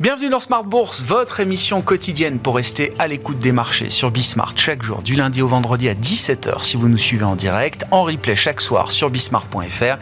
Bienvenue dans Smart Bourse, votre émission quotidienne pour rester à l'écoute des marchés sur Bismart chaque jour, du lundi au vendredi à 17h si vous nous suivez en direct, en replay chaque soir sur bismart.fr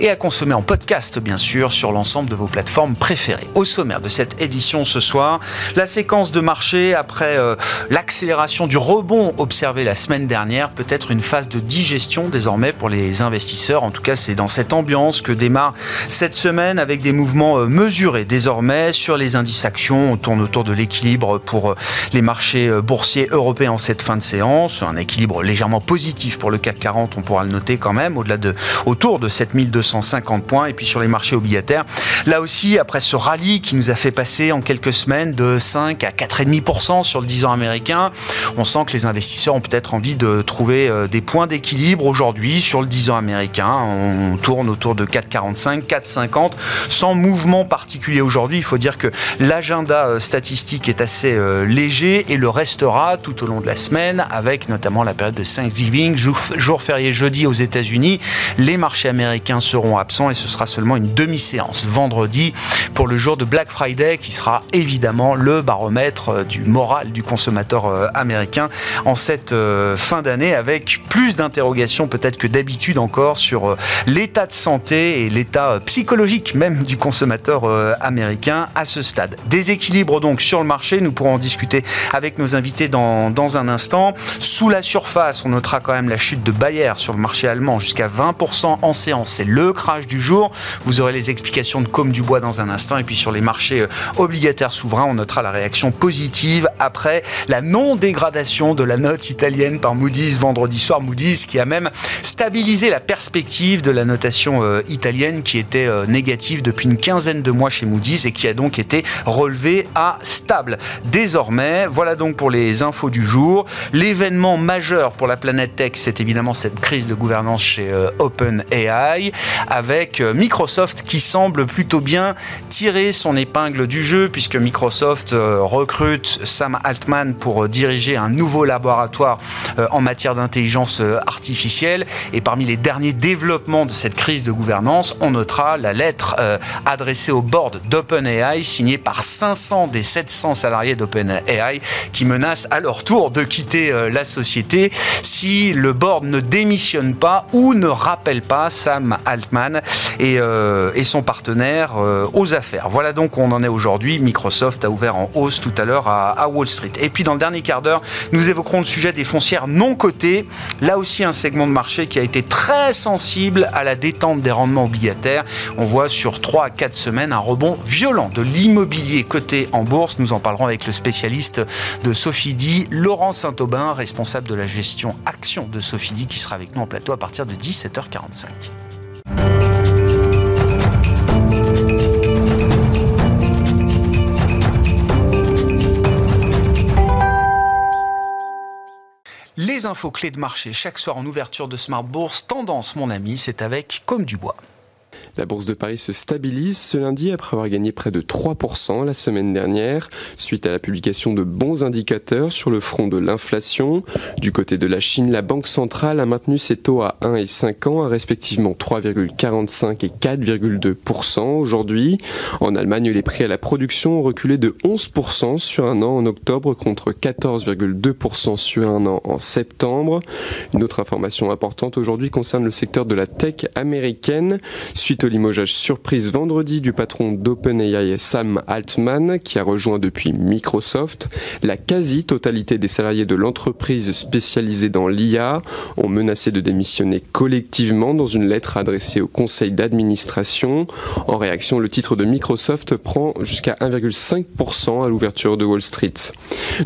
et à consommer en podcast bien sûr sur l'ensemble de vos plateformes préférées. Au sommaire de cette édition ce soir, la séquence de marché après euh, l'accélération du rebond observé la semaine dernière, peut-être une phase de digestion désormais pour les investisseurs. En tout cas, c'est dans cette ambiance que démarre cette semaine avec des mouvements euh, mesurés désormais sur les indices actions. On tourne autour de l'équilibre pour euh, les marchés euh, boursiers européens en cette fin de séance. Un équilibre légèrement positif pour le CAC 40, on pourra le noter quand même, au-delà de, autour de 7250 points. Et puis sur les marchés obligataires, là aussi, après ce rallye qui nous a fait passer en quelques semaines de 5 à 4,5% sur le 10 ans américain, on sent que les investisseurs ont peut-être envie de trouver euh, des points d'équilibre aujourd'hui sur le 10 ans américain. On tourne autour de 4,45, 4,50, sans mouvement particulier aujourd'hui. Il faut dire que L'agenda euh, statistique est assez euh, léger et le restera tout au long de la semaine avec notamment la période de Thanksgiving, jour, férié jeudi aux États-Unis. Les marchés américains seront absents et ce sera seulement une demi-séance vendredi pour le jour de Black Friday qui sera évidemment le baromètre euh, du moral du consommateur américain en cette fin d'année avec plus d'interrogations peut-être que d'habitude encore sur l'état de santé et l'état psychologique même du consommateur américain à ce stade. Déséquilibre donc sur le marché, nous pourrons en discuter avec nos invités dans, dans un instant. Sous la surface, on notera quand même la chute de Bayer sur le marché allemand jusqu'à 20% en séance. C'est le crash du jour. Vous aurez les explications de Com Dubois dans un instant. Et puis sur les marchés euh, obligataires souverains, on notera la réaction positive après la non-dégradation de la note italienne par Moody's vendredi soir. Moody's qui a même stabilisé la perspective de la notation euh, italienne qui était euh, négative depuis une quinzaine de mois chez Moody's et qui a donc été relevé à stable. Désormais, voilà donc pour les infos du jour. L'événement majeur pour la planète tech, c'est évidemment cette crise de gouvernance chez euh, OpenAI, avec euh, Microsoft qui semble plutôt bien tirer son épingle du jeu, puisque Microsoft euh, recrute Sam Altman pour diriger un nouveau laboratoire en matière d'intelligence artificielle. Et parmi les derniers développements de cette crise de gouvernance, on notera la lettre adressée au board d'OpenAI, signée par 500 des 700 salariés d'OpenAI qui menacent à leur tour de quitter euh, la société si le board ne démissionne pas ou ne rappelle pas Sam Altman et, euh, et son partenaire euh, aux affaires. Voilà donc où on en est aujourd'hui. Microsoft a ouvert en hausse tout à l'heure à, à, Wall Street. Et puis dans le dernier quart d'heure, nous évoquerons le sujet des foncières non cotées. Là aussi un segment de marché qui a été très sensible à la détente des rendements obligataires. On voit sur 3 à 4 semaines un rebond violent de l'immobilier immobilier coté en bourse. Nous en parlerons avec le spécialiste de Sophie Laurent Saint-Aubin, responsable de la gestion action de Sophie qui sera avec nous en plateau à partir de 17h45. Les infos clés de marché chaque soir en ouverture de Smart Bourse. Tendance, mon ami, c'est avec Comme du Bois. La bourse de Paris se stabilise ce lundi après avoir gagné près de 3% la semaine dernière, suite à la publication de bons indicateurs sur le front de l'inflation. Du côté de la Chine, la Banque centrale a maintenu ses taux à 1 et 5 ans à respectivement 3,45 et 4,2% aujourd'hui. En Allemagne, les prix à la production ont reculé de 11% sur un an en octobre contre 14,2% sur un an en septembre. Une autre information importante aujourd'hui concerne le secteur de la tech américaine. Suite au limogeage surprise vendredi du patron d'OpenAI Sam Altman, qui a rejoint depuis Microsoft, la quasi-totalité des salariés de l'entreprise spécialisée dans l'IA ont menacé de démissionner collectivement dans une lettre adressée au conseil d'administration. En réaction, le titre de Microsoft prend jusqu'à 1,5% à l'ouverture de Wall Street.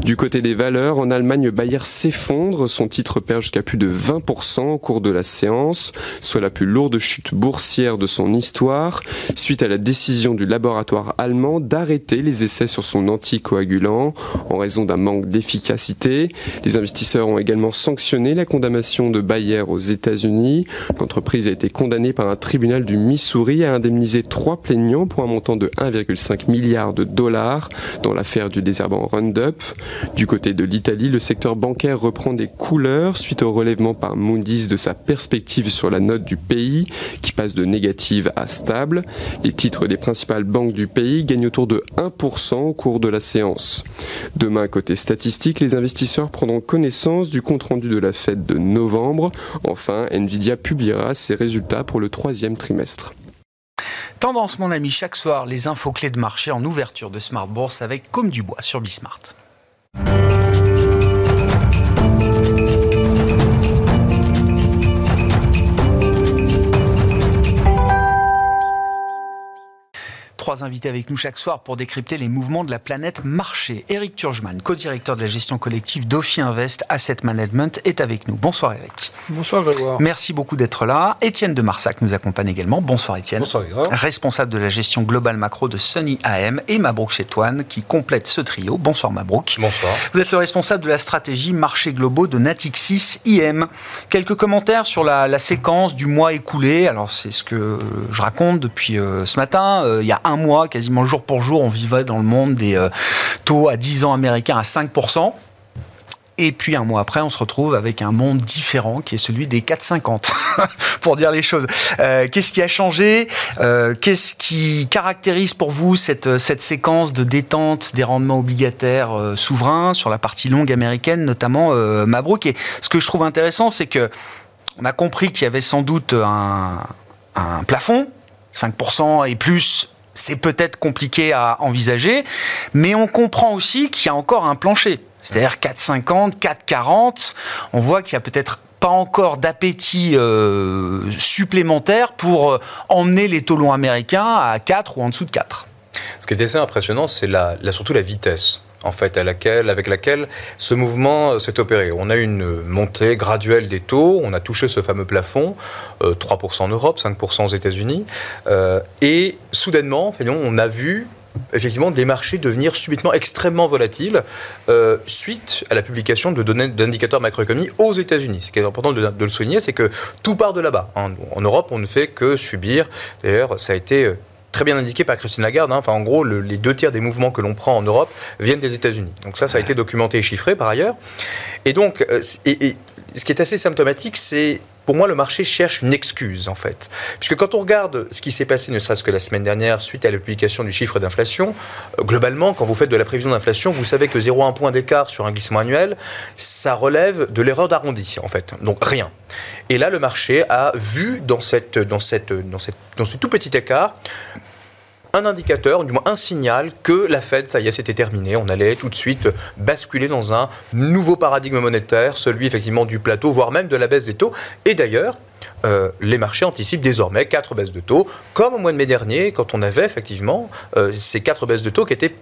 Du côté des valeurs, en Allemagne, Bayer s'effondre, son titre perd jusqu'à plus de 20% au cours de la séance, soit la plus lourde chute boursière de son histoire suite à la décision du laboratoire allemand d'arrêter les essais sur son anticoagulant en raison d'un manque d'efficacité. Les investisseurs ont également sanctionné la condamnation de Bayer aux États-Unis. L'entreprise a été condamnée par un tribunal du Missouri à indemniser trois plaignants pour un montant de 1,5 milliard de dollars dans l'affaire du désherbant Roundup. Du côté de l'Italie, le secteur bancaire reprend des couleurs suite au relèvement par Moody's de sa perspective sur la note du pays qui passe de négative à stable. Les titres des principales banques du pays gagnent autour de 1% au cours de la séance. Demain, côté statistique, les investisseurs prendront connaissance du compte-rendu de la fête de novembre. Enfin, Nvidia publiera ses résultats pour le troisième trimestre. Tendance, mon ami, chaque soir, les infos clés de marché en ouverture de Smart Bourse avec Comme du Bois sur Bismart. Trois invités avec nous chaque soir pour décrypter les mouvements de la planète marché. Eric Turgeman, co-directeur de la gestion collective d'Ophi Invest Asset Management, est avec nous. Bonsoir Eric. Bonsoir Grégoire. Merci beaucoup d'être là. Étienne de Marsac nous accompagne également. Bonsoir Étienne. Bonsoir Grégoire. Responsable de la gestion globale macro de Sunny AM et Mabrouk Chetouane qui complète ce trio. Bonsoir Mabrouk. Bonsoir. Vous êtes le responsable de la stratégie marché globaux de Natixis IM. Quelques commentaires sur la, séquence du mois écoulé. Alors c'est ce que je raconte depuis euh, ce matin. Euh, il y a un mois, quasiment jour pour jour, on vivait dans le monde des euh, taux à 10 ans américains à 5%. Et puis un mois après, on se retrouve avec un monde différent qui est celui des 4,50, pour dire les choses. Euh, qu'est-ce qui a changé? Euh, Qu'est-ce qui caractérise pour vous cette, cette séquence de détente des rendements obligataires souverains sur la partie longue américaine, notamment Mabrouk Et ce que je trouve intéressant, c'est que on a compris qu'il y avait sans doute un, un plafond, 5% et plus c'est peut-être compliqué à envisager, mais on comprend aussi qu'il y a encore un plancher. C'est-à-dire 4,50, 4,40, on voit qu'il y a peut-être pas encore d'appétit euh, supplémentaire pour euh, emmener les taux américains à 4 ou en dessous de 4. Ce qui est assez impressionnant, c'est surtout la vitesse en fait, avec laquelle ce mouvement s'est opéré. On a une montée graduelle des taux, on a touché ce fameux plafond, 3% euh, en Europe, 5% aux États-Unis, euh, et soudainement, on a vu effectivement des marchés devenir subitement extrêmement volatiles euh, suite à la publication de données d'indicateurs macroéconomiques aux États-Unis. Ce qui est important de, le souligner, c'est que tout part de là-bas. Hein. En Europe, on ne fait que subir. D'ailleurs, ça a été très bien indiqué par Christine Lagarde. Hein. Enfin, en gros, les deux tiers des mouvements que l'on prend en Europe viennent des États-Unis. Donc ça, ça a été documenté et chiffré par ailleurs. Et donc, euh, et, ce qui est assez symptomatique, c'est pour moi, le marché cherche une excuse, en fait. Puisque quand on regarde ce qui s'est passé, ne serait-ce que la semaine dernière, suite à la publication du chiffre d'inflation, euh, globalement, quand vous faites de la prévision d'inflation, vous savez que 0,1 point d'écart sur un glissement annuel, ça relève de l'erreur d'arrondi, en fait. Donc rien. Et là, le marché a vu dans, cette, dans, cette, dans, cette, dans ce tout petit écart un indicateur, du moins un signal que la Fed, ça y est, c'était terminé. On allait tout de suite basculer dans un nouveau paradigme monétaire, celui effectivement du plateau, voire même de la baisse des taux. Et d'ailleurs, euh, les marchés anticipent désormais quatre baisses de taux, comme au mois de mai dernier, quand on avait effectivement euh, ces quatre baisses de taux qui étaient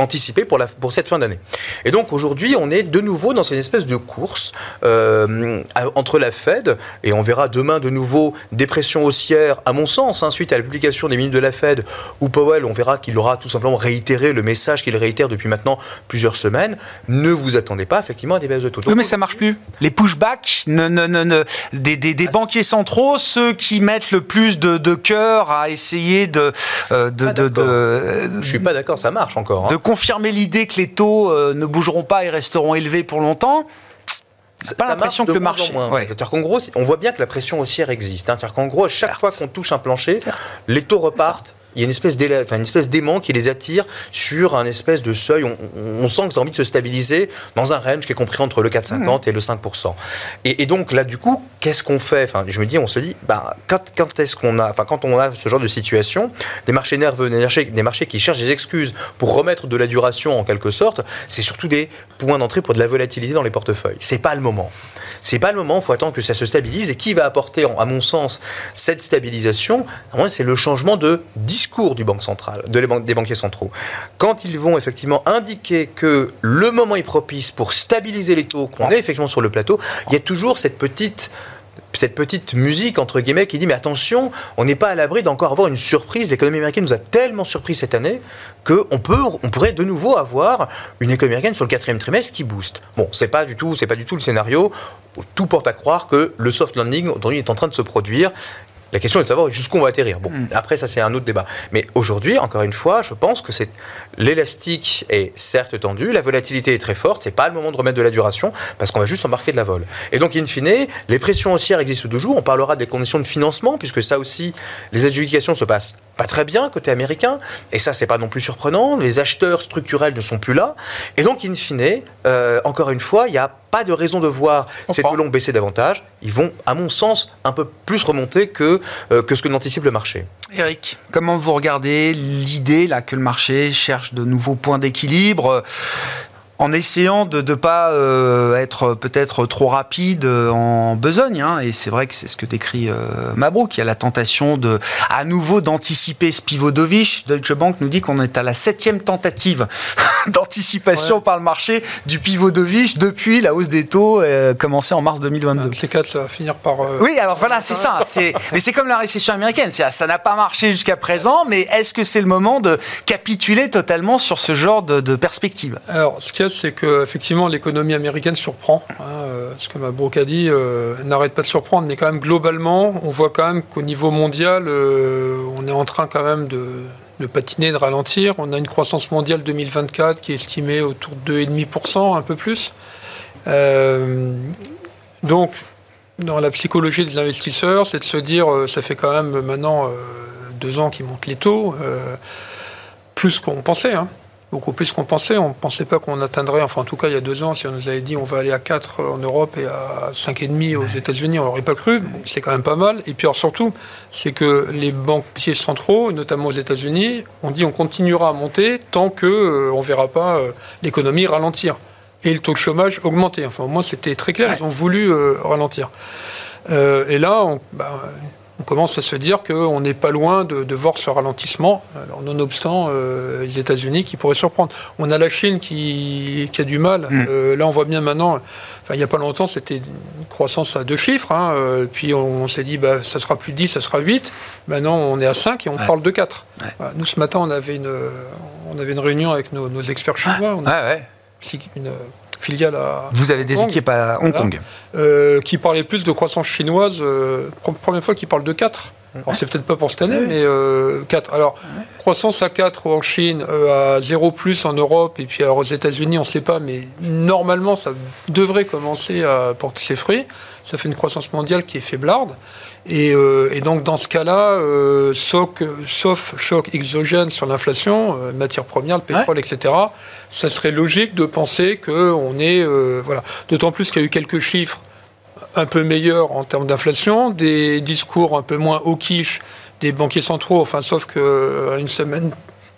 anticipé pour, la, pour cette fin d'année. Et donc aujourd'hui, on est de nouveau dans cette espèce de course euh, entre la Fed, et on verra demain de nouveau des pressions haussières, à mon sens, hein, suite à la publication des minutes de la Fed, où Powell, on verra qu'il aura tout simplement réitéré le message qu'il réitère depuis maintenant plusieurs semaines. Ne vous attendez pas effectivement à des baisses de taux. Oui, mais ça marche plus. Les pushbacks ne, ne, ne, des, des, des ah, banquiers centraux, ceux qui mettent le plus de, de cœur à essayer de... Euh, de, de, de, Je suis pas d'accord, ça marche encore. Hein confirmer l'idée que les taux euh, ne bougeront pas et resteront élevés pour longtemps. C'est pas l'impression que le marché. C'est-à-dire qu'en gros, on voit bien que la pression haussière existe. Hein. C'est-à-dire qu'en gros, à chaque fois qu'on touche un plancher, les taux repartent il y a une espèce, d'aimant qui les attire sur un espèce de seuil. On, sent qu'ils ont envie de se stabiliser dans un range qui est compris entre le 4,50 mmh. et le 5%. Et, donc là, du coup, qu'est-ce qu'on fait? Enfin, Je me dis, on se dit, bah, quand, est-ce qu'on a, enfin, quand on a ce genre de situation, des marchés nerveux, des marchés, qui cherchent des excuses pour remettre de la duration en quelque sorte, c'est surtout des points d'entrée pour de la volatilité dans les portefeuilles. C'est pas le moment. C'est pas le moment. Il faut attendre que ça se stabilise. Et qui va apporter, à mon sens, cette stabilisation? C'est le changement de discours du banque centrale, de des banquiers centraux. Quand ils vont effectivement indiquer que le moment est propice pour stabiliser les taux, qu'on est effectivement sur le plateau, il y a toujours cette petite cette petite musique entre guillemets qui dit mais attention, on n'est pas à l'abri d'encore avoir une surprise. L'économie américaine nous a tellement surpris cette année qu'on peut, on pourrait de nouveau avoir une économie américaine sur le quatrième trimestre qui booste. Bon, c'est pas du tout, c'est pas du tout le scénario. Tout porte à croire que le soft landing aujourd'hui est en train de se produire La question est de savoir jusqu'où on va atterrir. Bon, mm. après, ça, c'est un autre débat. Mais aujourd'hui, encore une fois, je pense que c'est l'élastique est certes tendu, la volatilité est très forte, c'est pas le moment de remettre de la duration parce qu'on va juste embarquer de la vol. Et donc, in fine, les pressions haussières existent toujours. On parlera des conditions de financement, puisque ça aussi, les adjudications se passent pas très bien côté américain. Et ça, c'est pas non plus surprenant. Les acheteurs structurels ne sont plus là. Et donc, in fine, euh, encore une fois, il n'y a pas de raison de voir ces taux longs baisser davantage. Ils vont, à mon sens, un peu plus remonter que, euh, que ce que n'anticipe le marché. Eric, comment vous regardez l'idée là que le marché cherche de nouveaux points d'équilibre? En essayant de ne pas euh, être peut-être trop rapide euh, en besogne. Hein. et c'est vrai que c'est ce que décrit euh, Mabrouk. Il y a la tentation de, à nouveau d'anticiper ce pivot Dovich. Deutsche Bank nous dit qu'on est à la septième tentative d'anticipation par le marché du pivot Dovich depuis la hausse des taux euh, commencée en mars 2022. Ces quatre, ça va finir par. oui, alors voilà, c'est ça. Mais c'est comme la récession américaine. Ça n'a pas marché jusqu'à présent, mais est-ce que c'est le moment de capituler totalement sur ce genre de, de perspective? Alors, ce qu'il c'est qu'effectivement, l'économie américaine surprend. Hein, euh, ce que Mabrouk a dit euh, n'arrête pas de surprendre, mais quand même, globalement, on voit quand même qu'au niveau mondial, euh, on est en train quand même de, patiner, de ralentir. On a une croissance mondiale 2024 qui est estimée autour de 2,5%, un peu plus. donc, dans la psychologie des investisseurs, c'est de se dire, ça fait quand même maintenant deux ans qu'ils montent les taux, plus qu'on pensait. Hein beaucoup plus qu'on pensait. On ne pensait pas qu'on atteindrait, enfin en tout cas il y a deux ans, si on nous avait dit on va aller à 4 en Europe et à 5,5 aux États-Unis, on l'aurait pas cru. C'est quand même pas mal. Et puis surtout, c'est que les banquiers centraux, notamment aux États-Unis, ont dit on continuera à monter tant qu'on euh, on ne verra pas euh, l'économie ralentir. Et le taux de chômage augmenter. Enfin au moins c'était très clair, ils ont voulu euh, ralentir. et là, on, bah, on commence à se dire qu'on n'est pas loin de, voir ce ralentissement, alors nonobstant euh, les États-Unis qui pourraient surprendre. On a la Chine qui, a du mal. Mm. Euh, là, on voit bien maintenant, enfin, il n'y a pas longtemps, c'était une croissance à deux chiffres. Hein, euh, puis on, s'est dit, bah, ça sera plus de 10, ça sera 8. Maintenant, on est à 5 et on parle de 4. nous, ce matin, on avait une, on avait une réunion avec nos, experts chinois. On a une, filiale à. Vous avez des équipes à Hong Kong. Euh, qui parlait plus de croissance chinoise. Euh, première fois qu'ils parlent de 4. Alors, c'est peut-être pas pour cette année, mais 4. Euh, Alors, croissance à 4 en Chine, à 0 plus en Europe, et puis alors, aux États-Unis, on ne sait pas, mais normalement, ça devrait commencer à porter ses fruits. Ça fait une croissance mondiale qui est faiblarde. Euh, et, donc dans ce cas-là, euh, sauf, choc exogène sur l'inflation, euh, matières premières, le pétrole, etc., ça serait logique de penser qu'on est... voilà. D'autant plus qu'il y a eu quelques chiffres un peu meilleurs en termes d'inflation, des discours un peu moins quiche des banquiers centraux, enfin sauf qu'à une semaine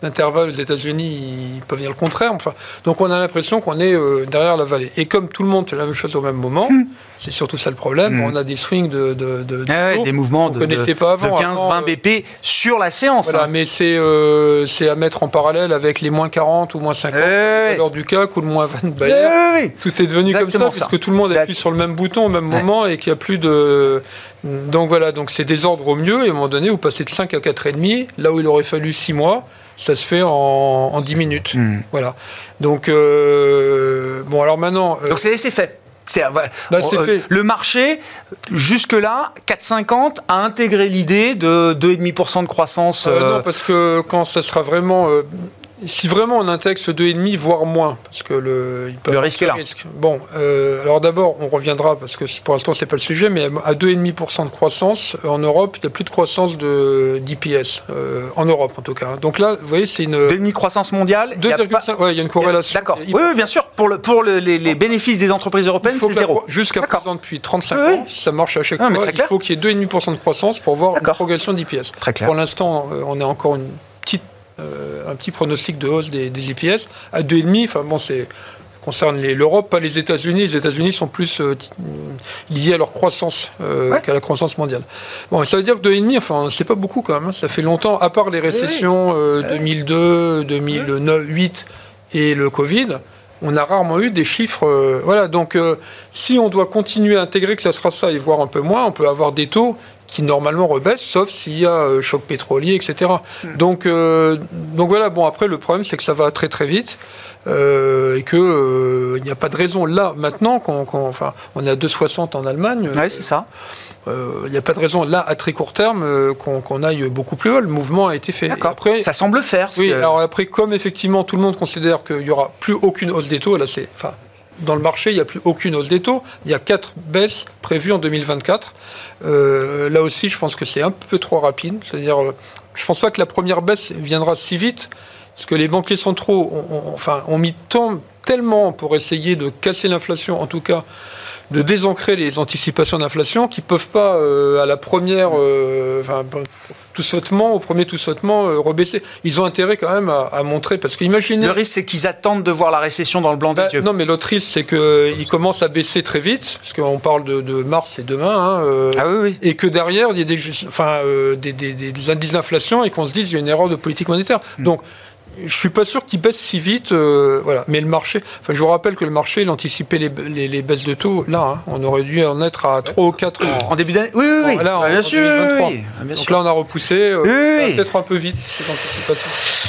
d'intervalle aux États-Unis, ils peuvent dire le contraire. Enfin, donc on a l'impression qu'on est derrière la vallée. Et comme tout le monde fait la même chose au même moment, hmm. C'est surtout ça le problème. Mm. On a des swings de, de, ah des mouvements de, pas avant, 15-20 BP euh, sur la séance. Voilà, hein. mais euh, c'est à mettre en parallèle avec les moins 40 ou moins 50 lors du CAC ou le moins 20 de Tout est devenu comme ça, parce que tout le monde appuie sur le même bouton au même moment et qu'il n'y a plus de. Donc voilà, donc c'est des ordres au mieux, et à un moment donné, vous passez de 5 à 4,5, là où il aurait fallu 6 mois, ça se fait en, en 10 minutes. Mm. Voilà. Donc, euh, bon, alors maintenant. donc c'est fait. Bah, euh, le marché, jusque-là, 4,50 a intégré l'idée de 2,5% de croissance. Euh, non, parce que quand ça sera vraiment euh, si vraiment on intègre ce 2,5, voire moins, parce que le, le risque est là. Bon, euh, alors d'abord, on reviendra, parce que pour l'instant, c'est pas le sujet, mais à 2,5% de croissance, en Europe, il n'y a plus de croissance d'IPS, euh, en Europe en tout cas. Donc là, vous voyez, c'est une. 2,5 croissance mondiale 2,5, il y a une corrélation. D'accord. Oui, oui, bien sûr. Pour, le, pour les, bénéfices des entreprises européennes, c'est zéro. Jusqu'à présent, depuis 35 ans, ça marche à chaque fois. Il faut qu'il y ait 2,5% de croissance pour voir une progression d'IPS. Très clair. Pour l'instant, euh, on est encore une euh, un petit pronostic de hausse des, des EPS à 2,5. Enfin bon, c'est concerne l'Europe, pas les États-Unis. Les États-Unis sont plus euh, liés à leur croissance euh, qu'à la croissance mondiale. Bon, ça veut dire que 2,5, enfin, c'est pas beaucoup quand même. Hein. Ça fait longtemps, à part les récessions 2002, 2008 et le Covid, on a rarement eu des chiffres. voilà, donc si on doit continuer à intégrer que ça sera ça et voir un peu moins, on peut avoir des taux qui normalement rebaisse, sauf s'il y a euh, choc pétrolier, etc. Hmm. Donc, euh, donc voilà, bon, après, le problème, c'est que ça va très très vite. Euh, et qu'il n'y a pas de raison là, maintenant, qu'on, enfin, on est à 2,60 en Allemagne. Oui, c'est ça. il n'y a pas de raison là à très court terme qu'on aille beaucoup plus haut. Le mouvement a été fait. Après, ça semble faire. Oui. Alors après, comme effectivement tout le monde considère qu'il n'y aura plus aucune hausse des taux, là c'est, enfin, dans le marché, il n'y a plus aucune hausse des taux. Il y a quatre baisses prévues en 2024. là aussi, je pense que c'est un peu trop rapide. C'est-à-dire, je ne pense pas que la première baisse viendra si vite, parce que les banquiers centraux ont, mis tant, tellement pour essayer de casser l'inflation, en tout cas de désancrer les anticipations d'inflation, qui ne peuvent pas, euh, à la première, euh, tout sautement, au premier tout sautement, euh, rebaisser. Ils ont intérêt quand même à, montrer, parce qu'imaginez... Le risque, c'est qu'ils attendent de voir la récession dans le blanc des bah, yeux. Non, mais l'autre risque, c'est qu'ils commencent à baisser très vite, parce qu'on parle de, mars et demain, hein, ah oui, oui. et que derrière, il y a des, enfin, des, des, indices d'inflation et qu'on se dise qu'il y a une erreur de politique monétaire. Hmm. Donc, je suis pas sûr qu'il baisse si vite. Euh, voilà. Mais le marché, enfin, je vous rappelle que le marché, il anticipait les, les, baisses de taux. Là, hein. on aurait dû en être à 3 ou 4 en, début d'année. Oui, oui, oui. Là, bien, sûr, Donc là, on a repoussé. Euh, peut-être un peu vite, cette anticipation.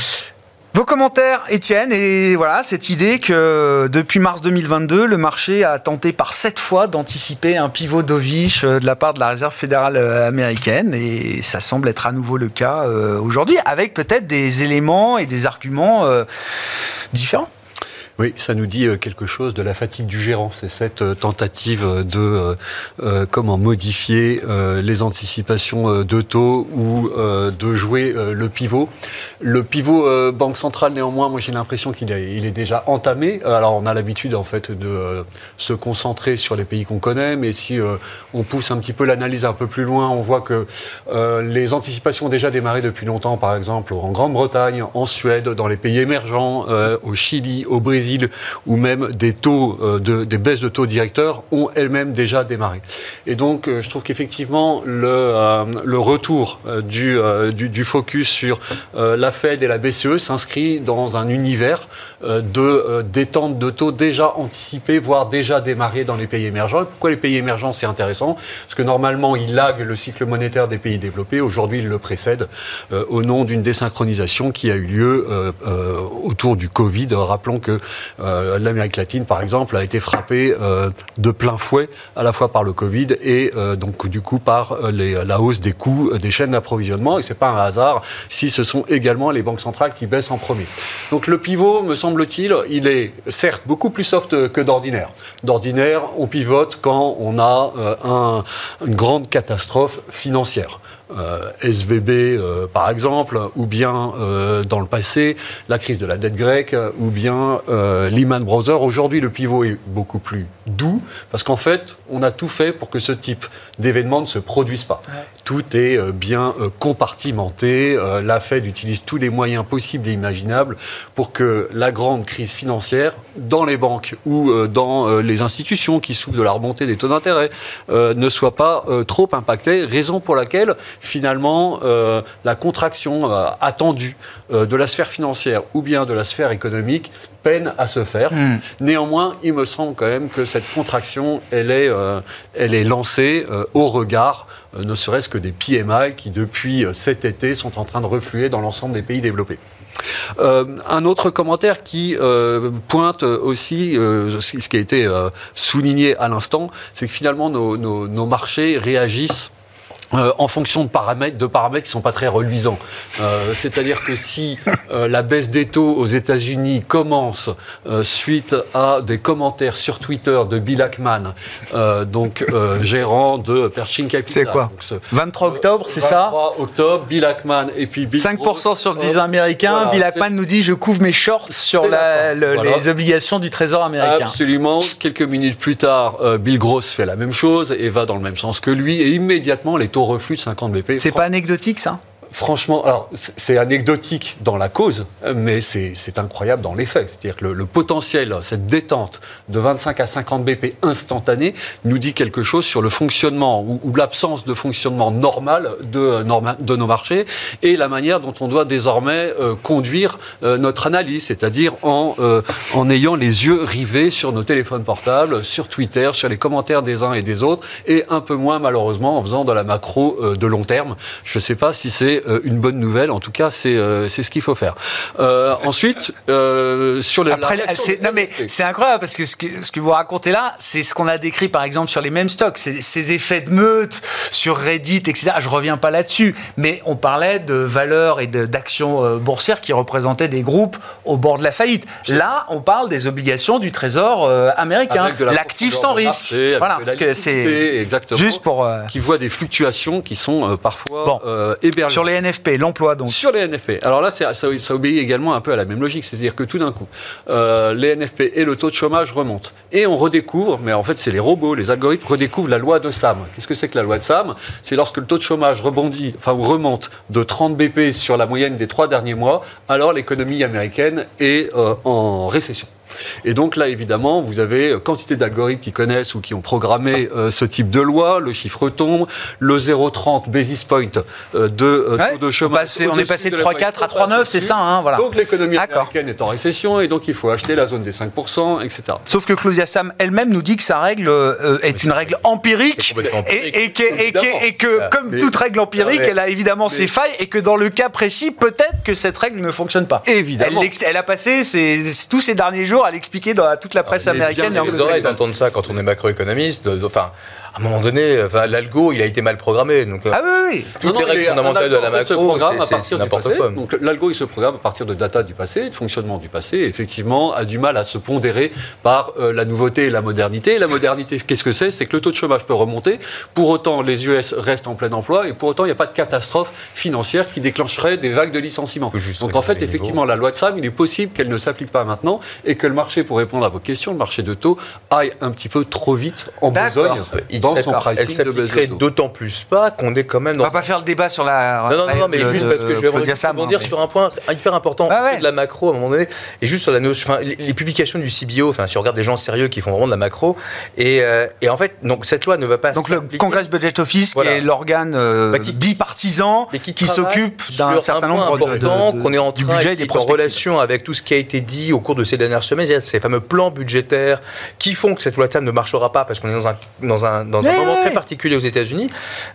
Vos commentaires, Étienne, et voilà, cette idée que depuis mars 2022, le marché a tenté par sept fois d'anticiper un pivot dovish euh, de la part de la Réserve fédérale euh, américaine, et ça semble être à nouveau le cas euh, aujourd'hui, avec peut-être des éléments et des arguments différents. Oui, ça nous dit euh, quelque chose de la fatigue du gérant. C'est cette euh, tentative de euh, comment modifier les anticipations de taux ou de jouer le pivot. Le pivot banque centrale, néanmoins, moi j'ai l'impression qu'il est, il est déjà entamé. Alors on a l'habitude en fait de se concentrer sur les pays qu'on connaît, mais si on pousse un petit peu l'analyse un peu plus loin, on voit que les anticipations ont déjà démarré depuis longtemps, par exemple en Grande-Bretagne, en Suède, dans les pays émergents, au Chili, au Brésil ou même des taux, euh, de, des baisses de taux directeurs ont elles-mêmes déjà démarré. Et donc, euh, je trouve qu'effectivement, le, euh, retour du, focus sur la Fed et la BCE s'inscrit dans un univers de détente de taux déjà anticipés, voire déjà démarré dans les pays émergents. pourquoi les pays émergents, c'est intéressant? Parce que normalement, ils laguent le cycle monétaire des pays développés. Aujourd'hui, ils le précèdent au nom d'une désynchronisation qui a eu lieu autour du Covid. Rappelons que euh, L'Amérique latine, par exemple, a été frappée euh, de plein fouet à la fois par le Covid et euh, donc du coup par la hausse des coûts des chaînes d'approvisionnement. Et c'est pas un hasard si ce sont également les banques centrales qui baissent en premier. Donc le pivot, me semble-t-il, il est certes beaucoup plus soft que d'ordinaire. D'ordinaire, on pivote quand on a une grande catastrophe financière. Euh, SVB euh, par exemple, ou bien euh, dans le passé la crise de la dette grecque, ou bien Lehman Brothers. Aujourd'hui, le pivot est beaucoup plus doux parce qu'en fait, on a tout fait pour que ce type d'événement ne se produise pas. Tout est bien compartimenté. la Fed utilise tous les moyens possibles et imaginables pour que la grande crise financière dans les banques ou dans les institutions qui souffrent de la remontée des taux d'intérêt ne soit pas trop impactée. Raison pour laquelle finalement euh, la contraction euh, attendue euh, de la sphère financière ou bien de la sphère économique peine à se faire. Hmm. Néanmoins, il me semble quand même que cette contraction, elle est, elle est lancée au regard ne serait-ce que des PMI qui, depuis cet été, sont en train de refluer dans l'ensemble des pays développés. un autre commentaire qui pointe aussi ce qui a été souligné à l'instant, c'est que finalement nos, nos marchés réagissent euh, en fonction de paramètres, de paramètres qui sont pas très reluisants. Euh, c'est-à-dire que si euh, la baisse des taux aux États-Unis commence suite à des commentaires sur Twitter de Bill Ackman, donc gérant de Pershing Capital. C'est quoi 23 octobre, c'est ça 23 octobre, Bill Ackman et puis Bill 5% sur le 10 américain. Bill Ackman nous dit je couvre mes shorts sur les obligations du Trésor américain. Absolument. Quelques minutes plus tard, Bill Gross fait la même chose et va dans le même sens que lui et immédiatement les taux reflux de 50 BP. C'est pas anecdotique ça? Franchement, alors c'est anecdotique dans la cause, mais c'est incroyable dans les faits. C'est-à-dire que le, potentiel, cette détente de 25 à 50 BP instantanée, nous dit quelque chose sur le fonctionnement ou, l'absence de fonctionnement normal de, nos marchés et la manière dont on doit désormais euh, conduire euh, notre analyse, c'est-à-dire en, euh, en ayant les yeux rivés sur nos téléphones portables, sur Twitter, sur les commentaires des uns et des autres, et un peu moins malheureusement en faisant de la macro de long terme. Je ne sais pas si c'est c'est une bonne nouvelle. En tout cas, c'est c'est ce qu'il faut faire. ensuite, sur les. Après, c'est, non mais c'est incroyable parce que ce, que ce que vous racontez là, c'est ce qu'on a décrit par exemple sur les mêmes stocks, ces effets de meute sur Reddit, etc. Je reviens pas là-dessus, mais on parlait de valeurs et d'actions boursières qui représentaient des groupes au bord de la faillite. Là, on parle des obligations du Trésor américain, l'actif sans risque. voilà, parce que c'est exactement juste pour qui voit des fluctuations qui sont parfois bon. hébergées. Sur les NFP, l'emploi donc. Sur les NFP. Alors là, ça, ça, obéit également un peu à la même logique, c'est-à-dire que tout d'un coup, euh, les NFP et le taux de chômage remontent. Et on redécouvre, mais en fait, c'est les robots, les algorithmes redécouvrent la loi de Sam. Qu'est-ce que c'est que la loi de Sam? C'est lorsque le taux de chômage rebondit, enfin, ou remonte de 30 BP sur la moyenne des trois derniers mois, alors l'économie américaine est euh, en récession. Et donc là, évidemment, vous avez quantité d'algorithmes qui connaissent ou qui ont programmé euh, ce type de loi, le chiffre tombe, le 0,30 basis point euh, de euh, taux de chômage. On, est passé de 3,4 à 3,9, c'est ça, hein, voilà. Donc l'économie américaine est en récession et donc il faut acheter la zone des 5%, etc. Sauf que Claudia Sam elle-même nous dit que sa règle est une règle empirique, et, que, comme toute règle empirique, elle a évidemment ses failles et que dans le cas précis, peut-être que cette règle ne fonctionne pas. Évidemment. Elle, elle a passé tous ces derniers jours à l'expliquer dans toute la presse américaine et anglo-saxonne. d'entendre ça quand on est macroéconomiste. Enfin, à un moment donné, enfin, l'algo, il a été mal programmé. Donc, euh, ah oui, oui. Toutes les règles fondamentales de la macro, c'est n'importe quoi. Donc l'algo, il se programme à partir de data du passé, de fonctionnement du passé, et effectivement, a du mal à se pondérer par euh, la nouveauté et la modernité. la modernité, qu'est-ce que c'est? C'est que le taux de chômage peut remonter. Pour autant, les US restent en plein emploi, et pour autant, il n'y a pas de catastrophe financière qui déclencherait des vagues de licenciements. Donc en fait, effectivement, la loi de Sam, il est possible qu'elle ne s'applique pas maintenant, et que le marché, pour répondre à vos questions, le marché de taux aille un petit peu trop vite en besogne dans son pricing Elle s'appliquerait d'autant plus pas qu'on est quand même dans... On va pas faire le débat sur la... Non, non, non, mais juste parce que je vais rebondir sur un point hyper important ah de la macro à un moment donné, et juste sur la notion... Enfin, les publications du CBO, enfin, si on regarde des gens sérieux qui font vraiment de la macro, et, euh, et en fait, donc cette loi ne va pas Donc le Congress Budget Office, qui est l'organe euh, bah, bipartisan, qui, qui s'occupe d'un certain nombre important qu'on est en train, budget et en relation avec tout ce qui a été dit au cours de ces dernières semaines, ces fameux plans budgétaires qui font que cette loi de ne marchera pas parce qu'on est dans un, dans un, dans un moment très particulier aux États-Unis.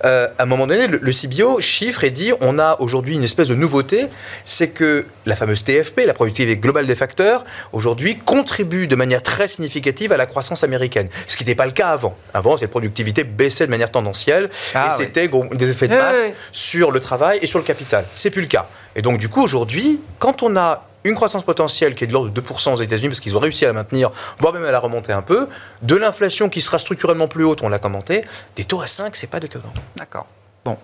Euh, à un moment donné, le, CBO chiffre et dit on a aujourd'hui une espèce de nouveauté, c'est que la fameuse TFP, la productivité globale des facteurs, aujourd'hui contribue de manière très significative à la croissance américaine. Ce qui n'était pas le cas avant. Avant, cette productivité baissait de manière tendancielle ah et c'était des effets de masse sur le travail et sur le capital. C'est plus le cas. Et donc, du coup, aujourd'hui, quand on a une croissance potentielle qui est de l'ordre de 2% aux États-Unis, parce qu'ils ont réussi à la maintenir, voire même à la remonter un peu, de l'inflation qui sera structurellement plus haute, on l'a commenté, des taux à 5, c'est pas de déconnant. D'accord. Bon,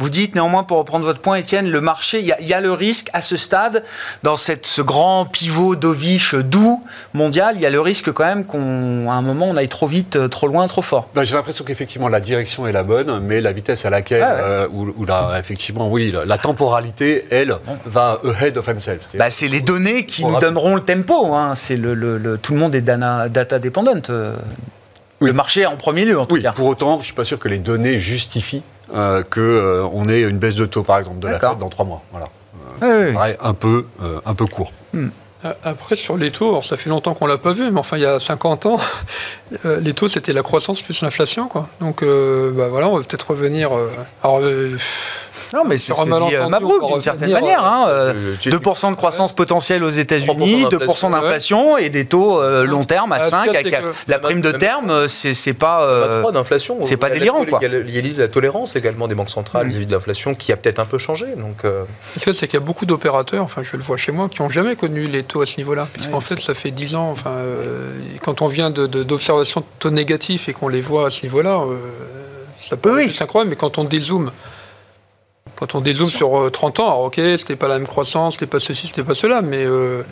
vous dites néanmoins, pour reprendre votre point, Étienne, le marché, il y, a le risque à ce stade, dans cette, ce grand pivot dovish doux mondial, il y a le risque quand même qu'à un moment, on aille trop vite, euh, trop loin, trop fort. Ben, J'ai l'impression qu'effectivement, la direction est la bonne, mais la vitesse à laquelle, ah euh, ou, la, effectivement, oui, la, temporalité, elle, va ahead of himself. Bah, c'est les données qui nous donneront le tempo. Hein. C'est le, le, tout le monde est data, data dépendant. Euh, le marché en premier lieu, en tout oui, cas. Pour autant, je ne suis pas sûr que les données justifient euh, qu'on euh, ait une baisse de taux, par exemple, de la Fed dans trois mois. Voilà. Euh, un, peu, un peu court. Hmm. Après, sur les taux, ça fait longtemps qu'on ne l'a pas vu, mais enfin, il y a 50 ans, les taux, c'était la croissance plus l'inflation. Donc, bah, voilà, on va peut-être revenir. alors, non, mais c'est ce que dit euh, Mabrouk, d'une certaine manière. Hein, 2% euh, de croissance potentielle aux États-Unis, 2% d'inflation et des taux euh, long terme à 5 avec la prime de terme, c'est pas. d'inflation. C'est pas délirant. Il y a la tolérance également des banques centrales vis-à-vis de l'inflation qui a peut-être un peu changé. Donc, c'est qu'il y a beaucoup d'opérateurs, enfin je le vois chez moi, qui n'ont jamais connu les taux à ce niveau-là. Puisqu'en fait, ça fait 10 ans, enfin, quand on vient d'observations de, taux négatifs et qu'on les voit à ce niveau-là, ça peut oui. être incroyable, mais quand on dézoome quand on dézoome sur 30 euh, ans, alors ok, c'était pas la même croissance, c'était pas ceci, c'était pas cela, mais euh,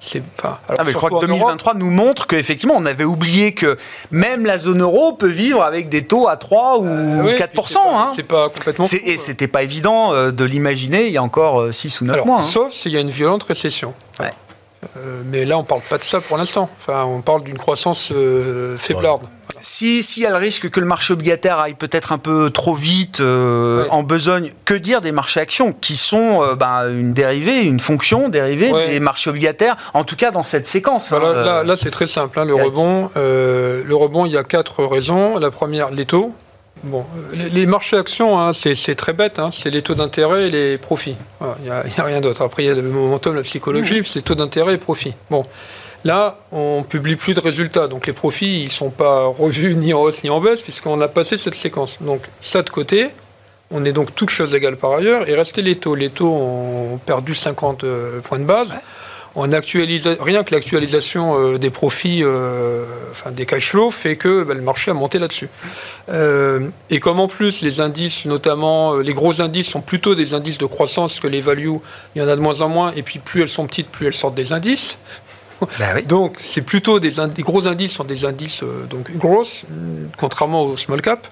c'est pas. Ah, je crois que 2023 nous montre qu'effectivement, on avait oublié que même la zone euro peut vivre avec des taux à 3 ou 4%. Euh, c'est pas, hein. pas, complètement. et c'était pas évident de l'imaginer il y a encore 6 ou 9 mois. Hein. Sauf s'il y a une violente récession. mais là, on parle pas de ça pour l'instant. Enfin, on parle d'une croissance faiblarde. Si, si, il y a le risque que le marché obligataire aille peut-être un peu trop vite euh, en besogne, que dire des marchés actions qui sont euh, bah, une dérivée, une fonction dérivée des marchés obligataires, en tout cas dans cette séquence hein, là, c'est très simple. Hein, le, rebond, euh, le rebond, il y a quatre raisons. La première, les taux. Bon, les, marchés actions, hein, c'est très bête. hein, c'est les taux d'intérêt et les profits. Il n'y a, rien d'autre. Après, il y a le momentum, la psychologie, c'est taux d'intérêt et profits. Bon, là, on publie plus de résultats. Donc les profits, ils sont pas revus ni en hausse ni en baisse, puisqu'on a passé cette séquence. Donc ça de côté. On est donc toutes choses égales par ailleurs. Et restait les taux. Les taux ont perdu 50 euh, points de base. On actualise, rien que l'actualisation euh, des profits, euh, enfin des cash flows, fait que bah, le marché a monté là-dessus. Euh, et comme en plus les indices, notamment les gros indices, sont plutôt des indices de croissance que les values, il y en a de moins en moins, et puis plus elles sont petites, plus elles sortent des indices. Bah oui. Donc c'est plutôt des, des gros indices sont des indices euh, donc grosses, mm, contrairement aux small cap.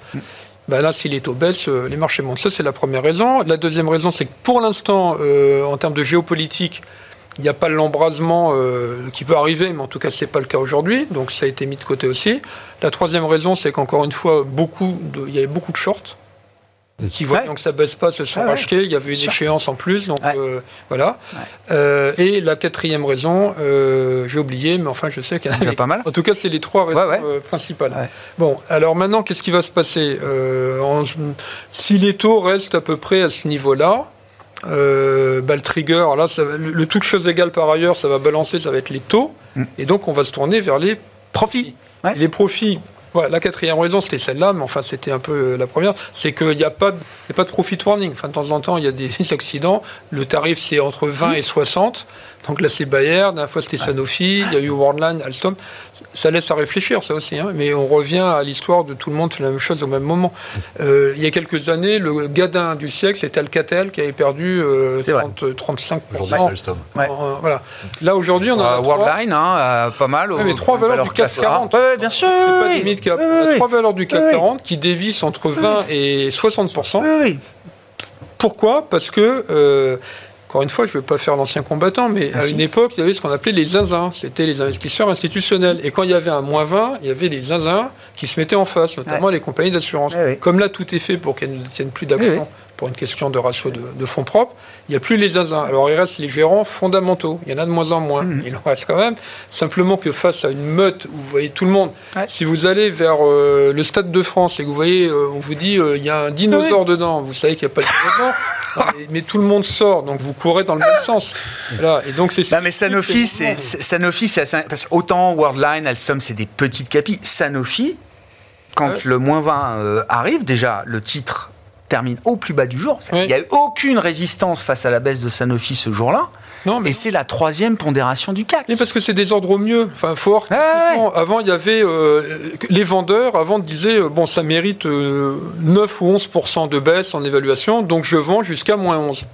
Ben là, si les taux baissent, euh, les marchés montent. Ça, c'est la première raison. La deuxième raison, c'est que pour l'instant, euh, en termes de géopolitique, il n'y a pas l'embrasement euh, qui peut arriver, mais en tout cas, ce n'est pas le cas aujourd'hui. Donc, ça a été mis de côté aussi. La troisième raison, c'est qu'encore une fois, beaucoup de, il y avait beaucoup de shorts qui voient Ouais. donc ça baisse pas, se sont ouais. rachetés. Il y avait une échéance en plus, donc Ouais. euh, voilà. Euh, et la quatrième raison, euh, j'ai oublié, mais enfin, je sais qu'il y en a pas mal. En tout cas, c'est les trois raisons principales. Bon, alors maintenant, qu'est-ce qui va se passer en- Si les taux restent à peu près à ce niveau-là, euh, bah, le trigger, là, ça va- le, toute chose égale par ailleurs, ça va balancer, ça va être les taux, Mm. et donc on va se tourner vers les Profit. Ouais. et les profits. La quatrième raison, c'était celle-là, mais enfin, c'était un peu euh, la première, c'est qu'il n'y a, pas de- a pas de profit warning. Enfin, de temps en temps, il y a des accidents. Le tarif, c'est entre 20 et 60. Donc là, c'est Bayer. La dernière fois, c'était Sanofi. Il y a eu Worldline, Alstom. Ça laisse à réfléchir, ça aussi. hein. Mais on revient à l'histoire de tout le monde fait la même chose au même moment. Euh, il y a quelques années, le gadin du siècle, c'était Alcatel qui avait perdu euh, C'est vrai. 30, 35 Aujourd'hui, c'est Alstom. Ouais. Euh, voilà. Là, aujourd'hui, on a Euh. Worldline, hein, pas mal. Ouais, mais trois valeurs du CAC classe A. 40. Ouais, ouais, bien sûr. C'est pas oui, des mid-cap. oui, On a trois valeurs du CAC Oui, oui. 40 qui dévissent entre 20 et 60%. Oui, oui. Pourquoi? Parce que, euh, encore une fois, je ne vais pas faire l'ancien combattant, mais Ah, à si. une époque, il y avait ce qu'on appelait les zinzins. C'était les investisseurs institutionnels. Et quand il y avait un moins 20, il y avait les zinzins qui se mettaient en face, notamment les compagnies d'assurance. Oui. Comme là, tout est fait pour qu'elles ne détiennent plus d'actions. Pour une question de ratio de, de fonds propres, il n'y a plus les zinzins. Alors il reste les gérants fondamentaux. Il y en a de moins en moins. Mhm. Il en reste quand même. Simplement que face à une meute où vous voyez tout le monde, Ouais. si vous allez vers euh, le Stade de France et que vous voyez, euh, on vous dit, euh, il y a un dinosaure dedans, vous savez qu'il n'y a pas de dinosaure, mais, mais tout le monde sort, donc vous courez dans le même sens. Voilà. Et donc c'est Non mais Sanofi, c'est Sanofi, c'est assez- parce qu'autant Worldline, Alstom, c'est des petites capis. Sanofi, quand Ouais. le moins 20 euh, arrive, déjà le titre termine au plus bas du jour. Il n'y a eu aucune résistance face à la baisse de Sanofi ce jour-là. Non, mais Et c'est la troisième pondération du CAC. Mais parce que c'est des ordres au mieux. Enfin, Ouais, typiquement, Avant, il y avait euh, les vendeurs. Avant, disaient euh, bon, ça mérite euh, 9 ou 11% de baisse en évaluation, donc je vends jusqu'à moins 11.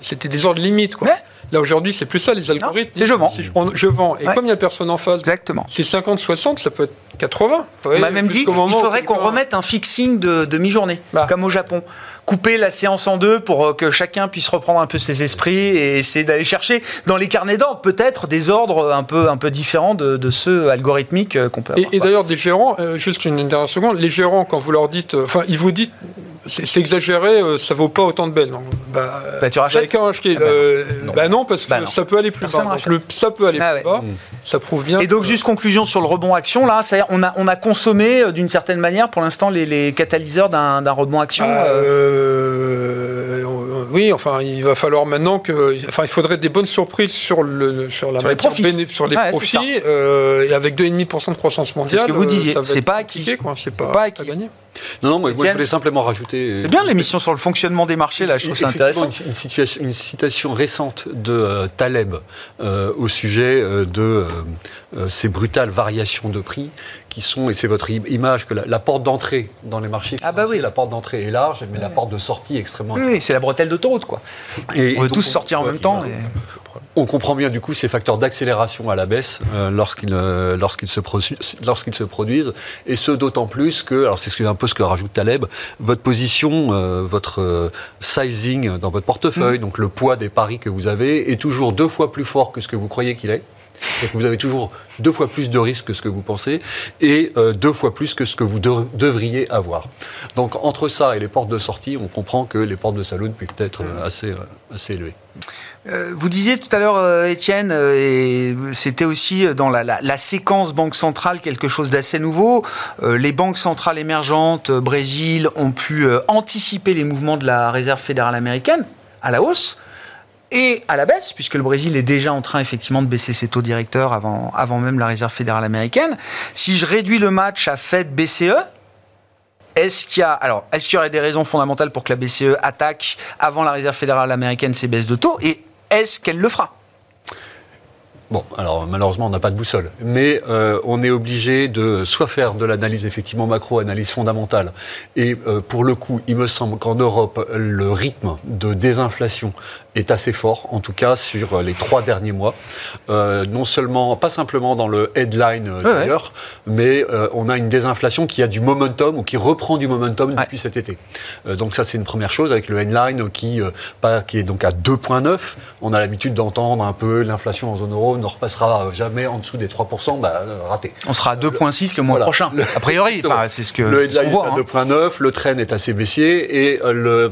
C'était des ordres limites, quoi. Ouais. Là aujourd'hui, c'est plus ça les algorithmes. c'est je vends. Si je, prends- je vends. Et Ouais. comme il n'y a personne en face, Exactement. c'est 50-60, ça peut être 80. On m'a même dit Jusqu'au il moment où faudrait qu'on remette un fixing de, de mi-journée, Bah. comme au Japon. Couper la séance en deux pour euh, que chacun puisse reprendre un peu ses esprits et essayer d'aller chercher dans les carnets d'ordre peut-être des ordres un peu, un peu différents de, de ceux algorithmiques euh, qu'on peut avoir. et d'ailleurs, des gérants, euh, juste une, une dernière seconde, les gérants, quand vous leur dites, euh, enfin, ils vous disent, c'est exagéré, euh, ça vaut pas autant de belles. Donc, bah, Bah, tu rachètes. Ah bah. Bah non, parce que Bah non. ça peut aller plus Personne bas. Donc, rachète. le- ça peut aller Ah plus ouais. bas. Ça prouve bien. Et donc, que- juste conclusion sur le rebond action, là, c'est-à-dire on a, on a consommé euh, d'une certaine manière pour l'instant les, les catalyseurs d'un rebond action. Ah, euh, euh, oui, enfin, il va falloir maintenant que, enfin, il faudrait des bonnes surprises sur le sur la Sur les profits. béné- sur les c'est profits, euh, et avec 2,5% de croissance mondiale. ce que vous disiez. C'est pas quoi. C'est pas, pas pas acquis. Non, non, moi, moi, je voulais simplement rajouter. C'est bien l'émission sur le fonctionnement des marchés, là, je trouve ça intéressant. Une, situation- une citation récente de euh, Taleb euh, au sujet euh, de euh, euh, ces brutales variations de prix qui sont, et c'est votre image, que la, la porte d'entrée dans les marchés Ah bah oui. la porte d'entrée est large, mais la porte de sortie est extrêmement Oui, oui, c'est la bretelle d'autoroute, quoi. Et- On veut tous sortir en même temps. On comprend bien du coup ces facteurs d'accélération à la baisse euh, lorsqu'ils euh, lorsqu'ils se, produisent, et ce d'autant plus que, alors c'est un peu ce que rajoute Taleb, votre position, euh, votre sizing dans votre portefeuille, donc le poids des paris que vous avez, est toujours deux fois plus fort que ce que vous croyez qu'il est. vous avez toujours deux fois plus de risques que ce que vous pensez et euh, deux fois plus que ce que vous devriez avoir. Donc entre ça et les portes de sortie, on comprend que les portes de saloon peuvent être euh, assez, euh, assez élevées. vous disiez tout à l'heure, Étienne, et c'était aussi dans la, séquence banque centrale quelque chose d'assez nouveau. les banques centrales émergentes, Brésil, ont pu anticiper les mouvements de la Réserve fédérale américaine à la hausse et à la baisse, puisque le Brésil est déjà en train effectivement de baisser ses taux directeurs avant, avant même la Réserve fédérale américaine. Si je réduis le match à Fed BCE, est-ce qu'il y a alors est-ce qu'il y aurait des raisons fondamentales pour que la BCE attaque avant la Réserve fédérale américaine ses baisses de taux? Et est-ce qu'elle le fera? Bon, alors malheureusement, on n'a pas de boussole, mais euh, on est obligé de soit faire de l'analyse effectivement macro, analyse fondamentale, et euh, pour le coup, il me semble qu'en Europe, le rythme de désinflation est assez fort, en tout cas sur les trois derniers mois. Euh, non seulement, pas simplement dans le headline d'ailleurs, mais on a une désinflation qui a du momentum ou qui reprend du momentum depuis cet été. donc ça, c'est une première chose avec le headline qui, pas, qui est donc à 2,9. On a l'habitude d'entendre un peu l'inflation en zone euro ne repassera jamais en dessous des 3%, bah, raté. On sera à 2,6 le mois prochain, a priori. c'est ce que le qu voit. Est à 2,9, hein. le train est assez baissier et le,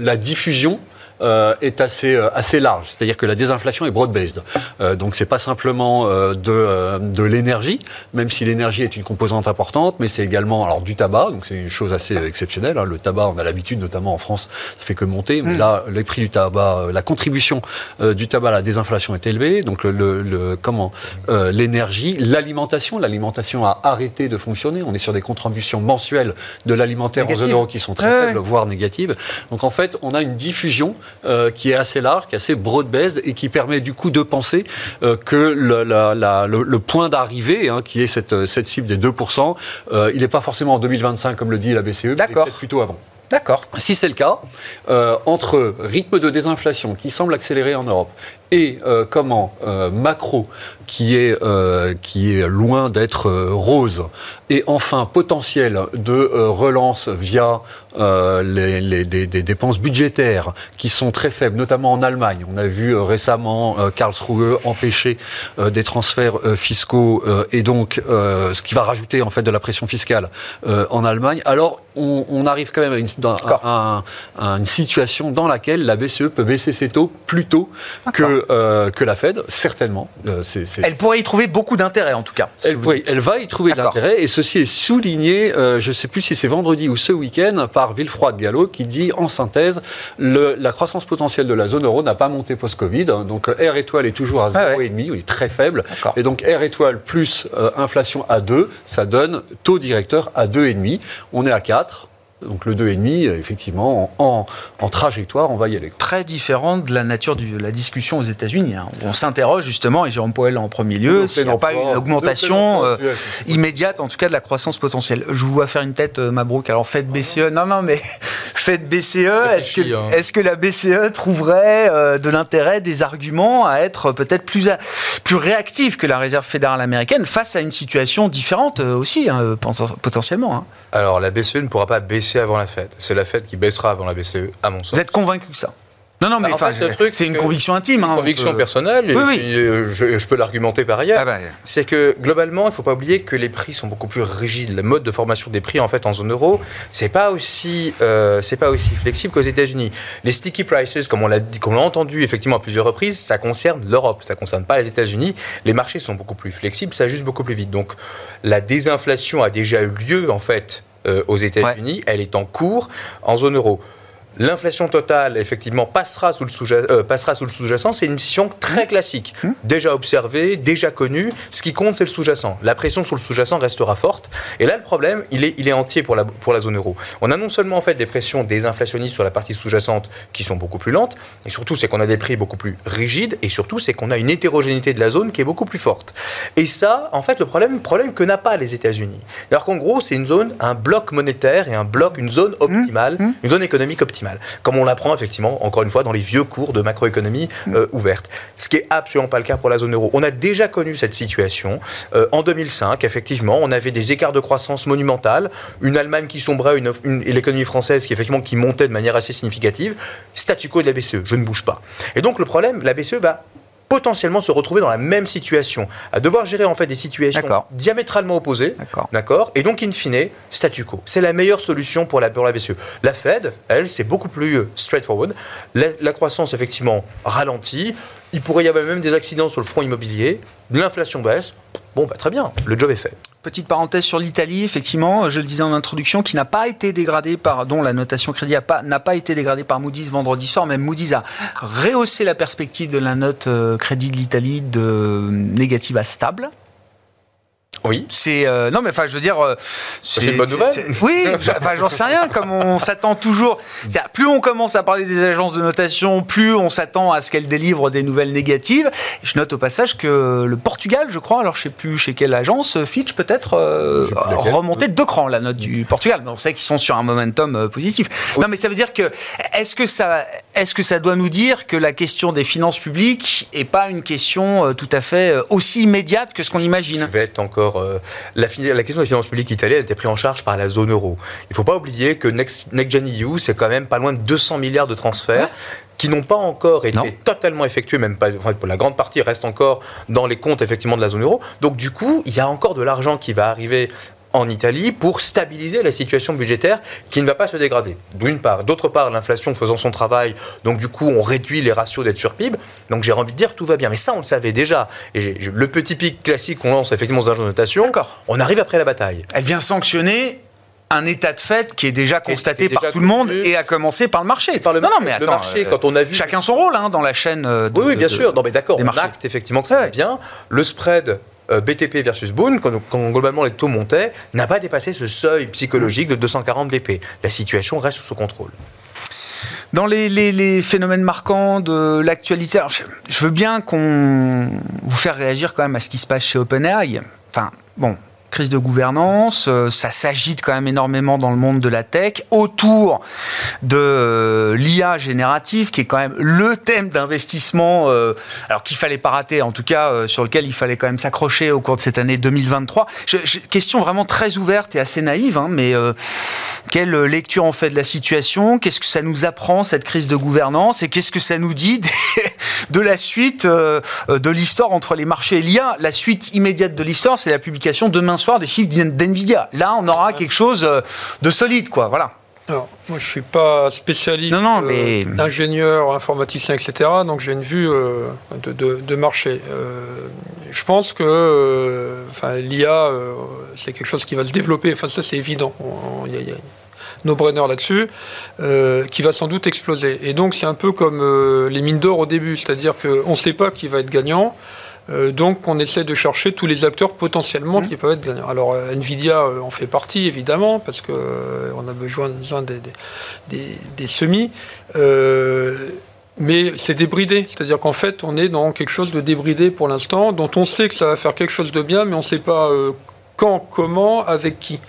la diffusion euh, est assez, euh, assez large. C'est-à-dire que la désinflation est broad-based. Euh, donc, c'est pas simplement euh, de, euh, de l'énergie, même si l'énergie est une composante importante, mais c'est également alors, du tabac. Donc, c'est une chose assez exceptionnelle. Hein. Le tabac, on a l'habitude, notamment en France, ça fait que monter. Mais mm. là, les prix du tabac, la contribution du tabac à la désinflation est élevée. Donc, le, le, comment l'énergie, l'alimentation. L'alimentation a arrêté de fonctionner. On est sur des contributions mensuelles de l'alimentaire en zone euro qui sont très faibles, voire négatives. Donc, en fait, on a une diffusion euh, qui est assez large, qui est assez broad-based et qui permet du coup de penser euh, que le, le, point d'arrivée, hein, qui est cette, cette, cible des 2%, euh, il n'est pas forcément en 2025 comme le dit la BCE, mais peut-être plutôt avant. D'accord. Si c'est le cas, entre rythme de désinflation qui semble accélérer en Europe et comment macro qui est, qui est loin d'être rose et enfin potentiel de relance via euh, les, des, dépenses budgétaires qui sont très faibles, notamment en Allemagne. On a vu euh, récemment euh, Karlsruhe empêcher des transferts fiscaux et donc ce qui va rajouter en fait de la pression fiscale en Allemagne. Alors on, arrive quand même à une, à, une, situation dans laquelle la BCE peut baisser ses taux plus tôt que, que la Fed, certainement. Elle pourrait y trouver beaucoup d'intérêt en tout cas. Elle, elle, va y trouver de l'intérêt et ceci est souligné, je ne sais plus si c'est vendredi ou ce week-end, par Villefroid Gallo qui dit en synthèse la croissance potentielle de la zone euro n'a pas monté post-Covid. Donc R étoile est toujours à 0,5, ah il est très faible. Et donc R étoile plus euh, inflation à 2, ça donne taux directeur à 2,5. On est à 4. Donc le 2,5, effectivement, en, en, trajectoire, on va y aller. Très différent de la nature de la discussion aux États-Unis. Hein. On s'interroge justement, et Jérôme Powell en premier lieu, s'il n'y a pas une augmentation euh, immédiate, en tout cas, de la croissance potentielle. Je vous vois faire une tête, euh, Mabrouk. Alors faites BCE. Non, non, mais faites BCE. Est-ce que, hein. est que, la BCE trouverait euh, de l'intérêt, des arguments à être peut-être plus, plus réactive que la Réserve fédérale américaine face à une situation différente aussi, hein, potentiellement Alors la BCE ne pourra pas baisser avant la Fed. C'est la Fed qui baissera avant la BCE, à mon sens. Vous êtes convaincu que ça? Non, non, mais bah, c'est une conviction intime. Hein, une conviction personnelle, euh, Je, peux l'argumenter par ailleurs. Ah bah, c'est que globalement, il ne faut pas oublier que les prix sont beaucoup plus rigides. Le mode de formation des prix, en fait, en zone euro, c'est pas aussi, euh, c'est pas aussi flexible qu'aux États-Unis. Les sticky prices, comme on l'a dit, comme on l'a entendu effectivement à plusieurs reprises, ça concerne l'Europe, ça concerne pas les États-Unis. Les marchés sont beaucoup plus flexibles, ça juste beaucoup plus vite. Donc, la désinflation a déjà eu lieu, en fait, aux États-Unis, elle est en cours en zone euro. L'inflation totale, effectivement, passera sous le euh, sous-jacent. c'est une situation très mmh. classique, mmh. déjà observée, déjà connue. Ce qui compte, c'est le sous-jacent. La pression sur le sous-jacent restera forte. Et là, le problème, il est, il est entier pour la, pour la zone euro. On a non seulement en fait des pressions désinflationnistes sur la partie sous-jacente qui sont beaucoup plus lentes, et surtout, c'est qu'on a des prix beaucoup plus rigides, et surtout, c'est qu'on a une hétérogénéité de la zone qui est beaucoup plus forte. Et ça, en fait, le problème, problème que n'a pas les États-Unis. Alors qu'en gros, c'est une zone, un bloc monétaire et un bloc, une zone optimale, mmh. une zone économique optimale comme on l'apprend effectivement, encore une fois, dans les vieux cours de macroéconomie euh, ouverte. Ce qui est absolument pas le cas pour la zone euro. On a déjà connu cette situation. Euh, en 2005, effectivement, on avait des écarts de croissance monumentales, une Allemagne qui sombrait une, et l'économie française qui, effectivement, qui montait de manière assez significative. Statu quo de la BCE, je ne bouge pas. Et donc le problème, la BCE va potentiellement se retrouver dans la même situation, à devoir gérer en fait des situations diamétralement opposées, d'accord, et donc in fine statu quo. C'est la meilleure solution pour la pour la BCE. La Fed, elle, c'est beaucoup plus euh, straightforward. La, croissance effectivement ralentit. Il pourrait y avoir même des accidents sur le front immobilier. L'inflation baisse. Bon, bah, très bien, le job est fait. Petite parenthèse sur l'Italie, effectivement, je le disais en introduction, qui n'a pas été dégradée par, dont la notation crédit n'a pas, été dégradée par Moody's vendredi soir. Même Moody's a rehaussé la perspective de la note euh, crédit de l'Italie de négative à stable. Oui. C'est euh, non mais enfin je veux dire euh, c'est une bonne nouvelle. Oui, enfin j'en sais rien comme on s'attend toujours plus on commence à parler des agences de notation, plus on s'attend à ce qu'elles délivrent des nouvelles négatives. Je note au passage que le Portugal, je crois, alors je sais plus chez quelle agence, Fitch peut-être euh, remonté de deux crans la note du Portugal. Mais on sait qu'ils sont sur un momentum euh, positif. Non mais ça veut dire que est-ce que ça est-ce que ça doit nous dire que la question des finances publiques est pas une question tout à fait aussi immédiate que ce qu'on imagine? Je vais être encore euh, la, question des finances publiques italiennes a été prise en charge par la zone euro. Il ne faut pas oublier que Next, Gen EU, c'est quand même pas loin de 200 milliards de transferts. qui n'ont pas encore été totalement effectués, même pas, pour la grande partie reste encore dans les comptes effectivement de la zone euro. Donc du coup, il y a encore de l'argent qui va arriver en Italie pour stabiliser la situation budgétaire qui ne va pas se dégrader. D'une part. D'autre part, l'inflation faisant son travail, donc du coup, on réduit les ratios d'être sur PIB. Donc j'ai envie de dire, tout va bien. Mais ça, on le savait déjà. Et le petit pic classique qu'on lance effectivement dans un de notation, on arrive après la bataille. Elle vient sanctionner un état de fait qui est déjà constaté par tout le monde et à commencer par le marché. Par le non, non, mais attends, marché, quand on a vu chacun son rôle hein, dans la chaîne. De, oui, oui, bien sûr. Non, mais d'accord. On acte effectivement que ça va bien. Le spread euh, BTP versus Boone, quand, globalement les taux montaient, n'a pas dépassé ce seuil psychologique de 240 BP. La situation reste sous contrôle. Dans les, phénomènes marquants de l'actualité, je, je, veux bien qu'on vous faire réagir quand même à ce qui se passe chez OpenAI. Enfin, bon, crise de gouvernance, euh, ça s'agite quand même énormément dans le monde de la tech, autour de euh, l'IA générative, qui est quand même le thème d'investissement, euh, alors qu'il fallait pas rater, en tout cas sur lequel il fallait quand même s'accrocher au cours de cette année 2023. question vraiment très ouverte et assez naïve, hein, mais quelle lecture on fait de la situation? Qu'est-ce que ça nous apprend cette crise de gouvernance? Et qu'est-ce que ça nous dit de la suite de l'histoire entre les marchés et l'IA La suite immédiate de l'histoire, c'est la publication demain soir des chiffres d'NVIDIA. Là, on aura quelque chose euh, de solide, quoi. Voilà. Alors, moi, je suis pas spécialiste, non, euh, ingénieur, informaticien, etc. Donc, j'ai une vue euh, de, marché. je pense que l'IA, c'est quelque chose qui va se développer. Enfin, ça, c'est évident. Y, a, brainer là-dessus, qui va sans doute exploser. Et donc, c'est un peu comme les mines d'or au début. C'est-à-dire qu'on ne sait pas qui va être gagnant. Euh, donc on essaie de chercher tous les acteurs potentiellement mmh. qui peuvent être gagnants. Alors euh, Nvidia euh, en fait partie évidemment parce qu'on on a besoin, des, semis. mais c'est débridé, c'est-à-dire qu'en fait on est dans quelque chose de débridé pour l'instant, dont on sait que ça va faire quelque chose de bien, mais on ne sait pas quand, comment, avec qui.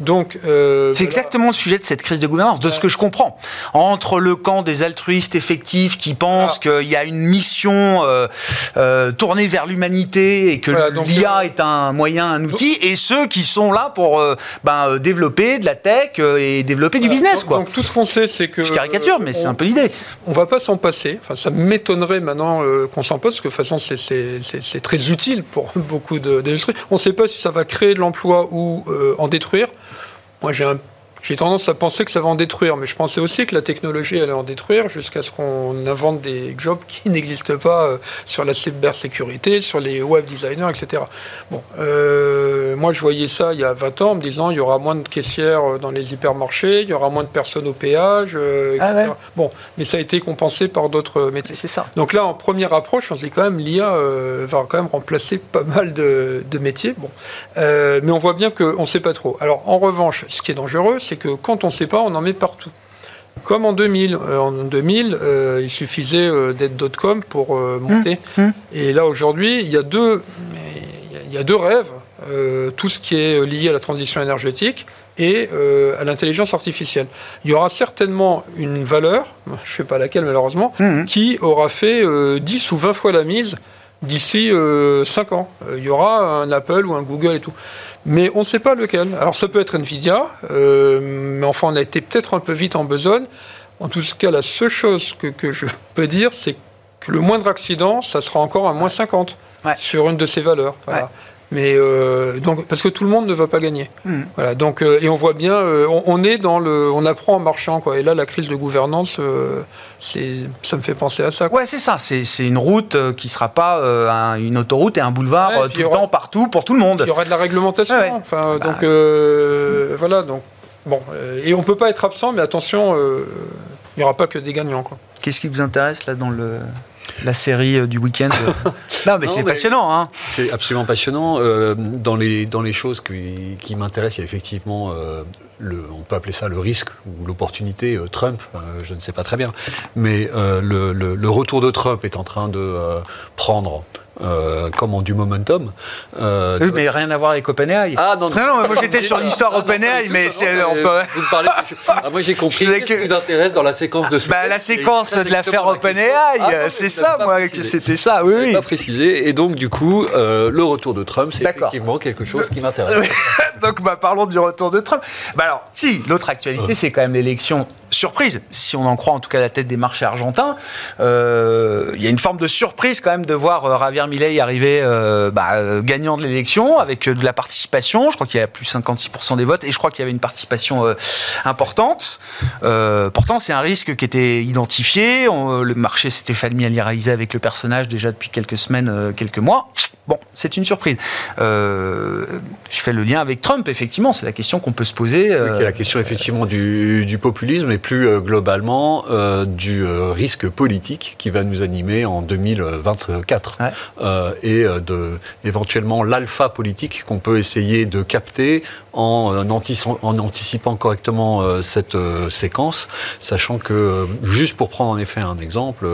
Donc, euh, c'est exactement le sujet de cette crise de gouvernance, de ce que je comprends. Entre le camp des altruistes effectifs qui pensent qu'il y a une mission euh, euh, tournée vers l'humanité et que l'IA est un moyen, un outil, et ceux qui sont là pour ben, développer de la tech et développer du business. Donc, quoi. donc tout ce qu'on sait, c'est que je caricature, mais c'est un peu l'idée. On va pas s'en passer. Enfin, ça m'étonnerait maintenant qu'on s'en passe, parce que de toute façon, c'est très utile pour beaucoup d'industries. On ne sait pas si ça va créer de l'emploi ou en détruire. Moi, j'ai un j'ai tendance à penser que ça va en détruire, mais je pensais aussi que la technologie allait en détruire jusqu'à ce qu'on invente des jobs qui n'existent pas euh, sur la cybersécurité, sur les web designers, etc. Bon, euh, moi je voyais ça il y a 20 ans en me disant il y aura moins de caissières euh, dans les hypermarchés, il y aura moins de personnes au péage, etc. Ah bon, mais ça a été compensé par d'autres métiers. C'est ça. Donc là, en première approche, on se dit quand même l'IA va quand même remplacer pas mal de, métiers. Bon, mais on voit bien qu'on ne sait pas trop. Alors en revanche, ce qui est dangereux, c'est que quand on ne sait pas, on en met partout. Comme en 2000. Euh, en 2000, euh, il suffisait euh, d'être .com pour monter. Mmh, mmh. Et là, aujourd'hui, il y a deux, il y a deux rêves. tout ce qui est lié à la transition énergétique et à l'intelligence artificielle. Il y aura certainement une valeur, je ne sais pas laquelle malheureusement, mmh, qui aura fait 10 ou 20 fois la mise d'ici 5 ans. Il y aura un Apple ou un Google et tout mais on ne sait pas lequel. Alors ça peut être Nvidia, euh, mais enfin on a été peut-être un peu vite en besogne. En tout cas, la seule chose que, je peux dire, c'est que le moindre accident, ça sera encore à moins 50 Ouais. sur une de ces valeurs. Voilà. Ouais. Mais euh, donc parce que tout le monde ne va pas gagner. Mhm. Voilà. Donc euh, et on voit bien, euh, on, on est dans le, on apprend en marchant quoi. Et là, la crise de gouvernance, c'est, ça me fait penser à ça. quoi. Ouais, c'est ça. C'est c'est une route qui sera pas un- une autoroute et un boulevard Ouais, puis tout le aura- temps, partout, pour tout le monde. Il y aura de la réglementation. Ouais, ouais. Enfin, Bah. donc voilà. Donc bon, et on peut pas être absent, mais attention, il n'y aura pas que des gagnants quoi. Qu'est-ce qui vous intéresse là dans le la série euh, du week-end Non, mais c'est passionnant, hein. C'est absolument passionnant. Euh, dans, les, dans les choses qui, qui m'intéressent, il y a effectivement, euh, le, on peut appeler ça le risque ou l'opportunité euh, Trump, euh, je ne sais pas très bien. Mais euh, le, le- le retour de Trump est en train de prendre, euh, comment, du momentum. Euh, Oui, mais rien à voir avec OpenAI. Ah non, Non, non, moi, j'étais sur l'histoire OpenAI, mais c'est- on peut- Vous me parlez. je- ah, moi j'ai compris. Qu'est-ce que- qui vous intéresse dans la séquence de ce Bah, la séquence de l'affaire OpenAI. Ah, euh, c'est ça, moi, c'était ça, oui, oui. pas précisé. Et donc, du coup, euh, le retour de Trump, c'est effectivement quelque chose qui m'intéresse. Donc, bah, parlons du retour de Trump. Bah alors, si, l'autre actualité, c'est quand même l'élection surprise, si on en croit en tout cas la tête des marchés argentins. Euh, Il y a une forme de surprise quand même de voir euh, Javier Milei arriver euh, bah, gagnant de l'élection avec de la participation. Je crois qu'il y a plus de 56% des votes et je crois qu'il y avait une participation importante. Pourtant, c'est un risque qui était identifié. Le marché s'était familiarisé avec le personnage déjà depuis quelques semaines, quelques mois. Bon, c'est une surprise. Je fais le lien avec Trump, effectivement, c'est la question qu'on peut se poser. Oui, la question effectivement du populisme et plus euh, globalement euh, du euh, risque politique qui va nous animer en 2024 Ouais. Euh, et de éventuellement l'alpha politique qu'on peut essayer de capter en, euh, en anticipant correctement euh, cette euh, séquence, sachant que juste pour prendre en effet un exemple,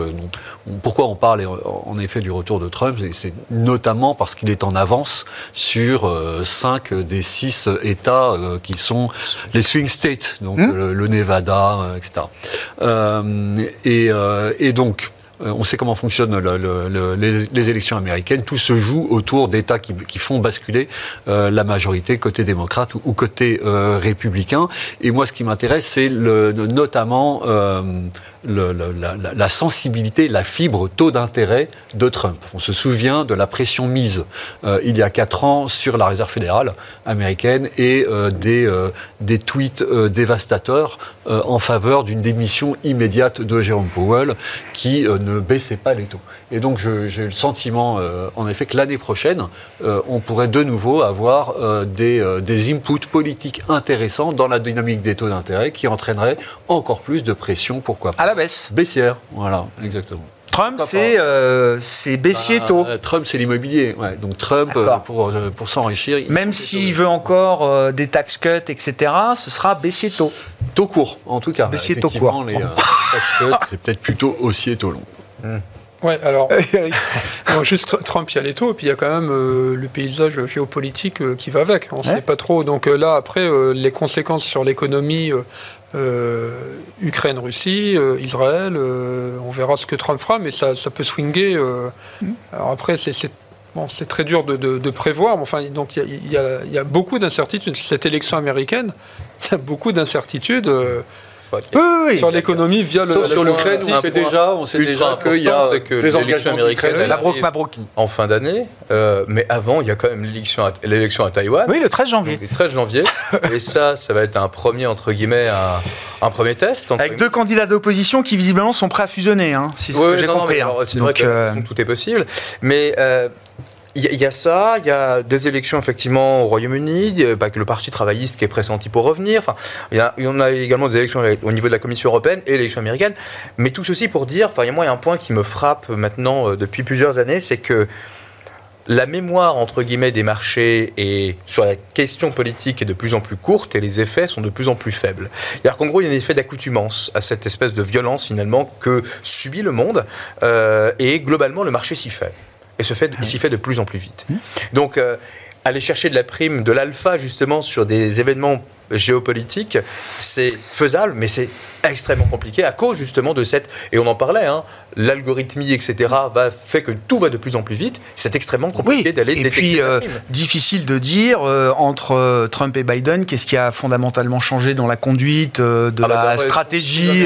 pourquoi on parle en effet du retour de Trump, c'est- notamment parce qu'il est en avance sur cinq des six États qui sont les swing states, donc Hmm. le, le Nevada, etc. Euh, et, et donc, on sait comment fonctionnent le- le- le- les, élections américaines. Tout se joue autour d'États qui, font basculer euh, la majorité côté démocrate ou, côté euh, républicain. Et moi, ce qui m'intéresse, c'est notamment euh, le- le- la, la- sensibilité, la fibre taux d'intérêt de Trump. On se souvient de la pression mise euh, il y a quatre ans sur la Réserve fédérale américaine et euh, des, euh, des tweets euh, dévastateurs euh, en faveur d'une démission immédiate de Jérôme Powell qui euh, ne baissait pas les taux. Et donc j'ai le sentiment, en effet, que l'année prochaine, on pourrait de nouveau avoir des, des inputs politiques intéressants dans la dynamique des taux d'intérêt qui entraîneraient encore plus de pression, pourquoi pas la baisse. Baissière, voilà, exactement. Trump, c'est euh, c'est baissier Ah, tôt. euh, Trump, c'est l'immobilier. Ouais. Donc Trump, euh, pour, euh, pour s'enrichir, il- Même s'il veut encore euh, des tax cuts, etc., ce sera baissier tôt. taux court, en tout cas. Baissier taux court. Les, euh, tax cuts, c'est peut-être plutôt haussier taux long. Ouais, alors, non, juste Trump, il y a les taux, et puis il y a quand même euh, le paysage géopolitique euh, qui va avec. On ne Ouais. sait pas trop. Donc euh, là, après, euh, les conséquences sur l'économie, euh, euh, Ukraine, Russie, euh, Israël, euh, on verra ce que Trump fera, mais ça, ça peut. Alors après, c'est. très dur de, prévoir, mais enfin, donc il y a beaucoup d'incertitudes. Cette élection américaine, il y a beaucoup d'incertitudes Oui, oui, oui. sur l'économie via le. Sauf le sur l'Ukraine, on sait déjà, on sait déjà qu'il y a des l'élection engagements américaine, d'Ukraine. elle Mabrouk, arrive Mabrouk. en fin d'année, euh, mais avant, il y a quand même l'élection à, l'élection à Taïwan. Oui, le 13 janvier. Donc, le 13 janvier. et ça, ça va être un premier, entre guillemets, un, un premier test. Avec deux candidats d'opposition qui visiblement sont prêts à fusionner, hein, si Ouais, j'ai compris. hein. C'est vrai Donc, que euh, tout est possible. Mais euh, il y, a- ça, il y a des élections effectivement au Royaume-Uni, bah, le parti travailliste qui est pressenti pour revenir. Enfin, il y, en a également des élections au niveau de la Commission européenne et l'élection américaine. Mais tout ceci pour dire, enfin, moi, il y a un point qui me frappe maintenant euh, depuis plusieurs années, c'est que la mémoire entre guillemets des marchés et sur la question politique est de plus en plus courte et les effets sont de plus en plus faibles. C'est-à-dire qu'en gros, il y a un effet d'accoutumance à cette espèce de violence finalement que subit le monde euh, et globalement le marché s'y fait et se fait, il s'y fait de plus en plus vite. Donc euh, aller chercher de la prime, de l'alpha justement sur des événements géopolitique, c'est faisable, mais c'est extrêmement compliqué à cause justement de cette, et on en parlait, hein, l'algorithmie, etc., va, fait que tout va de plus en plus vite. C'est extrêmement compliqué d'aller Et puis, euh, difficile de dire euh, entre euh, Trump et Biden, qu'est-ce qui a fondamentalement changé dans la conduite de ah bah, la bah, stratégie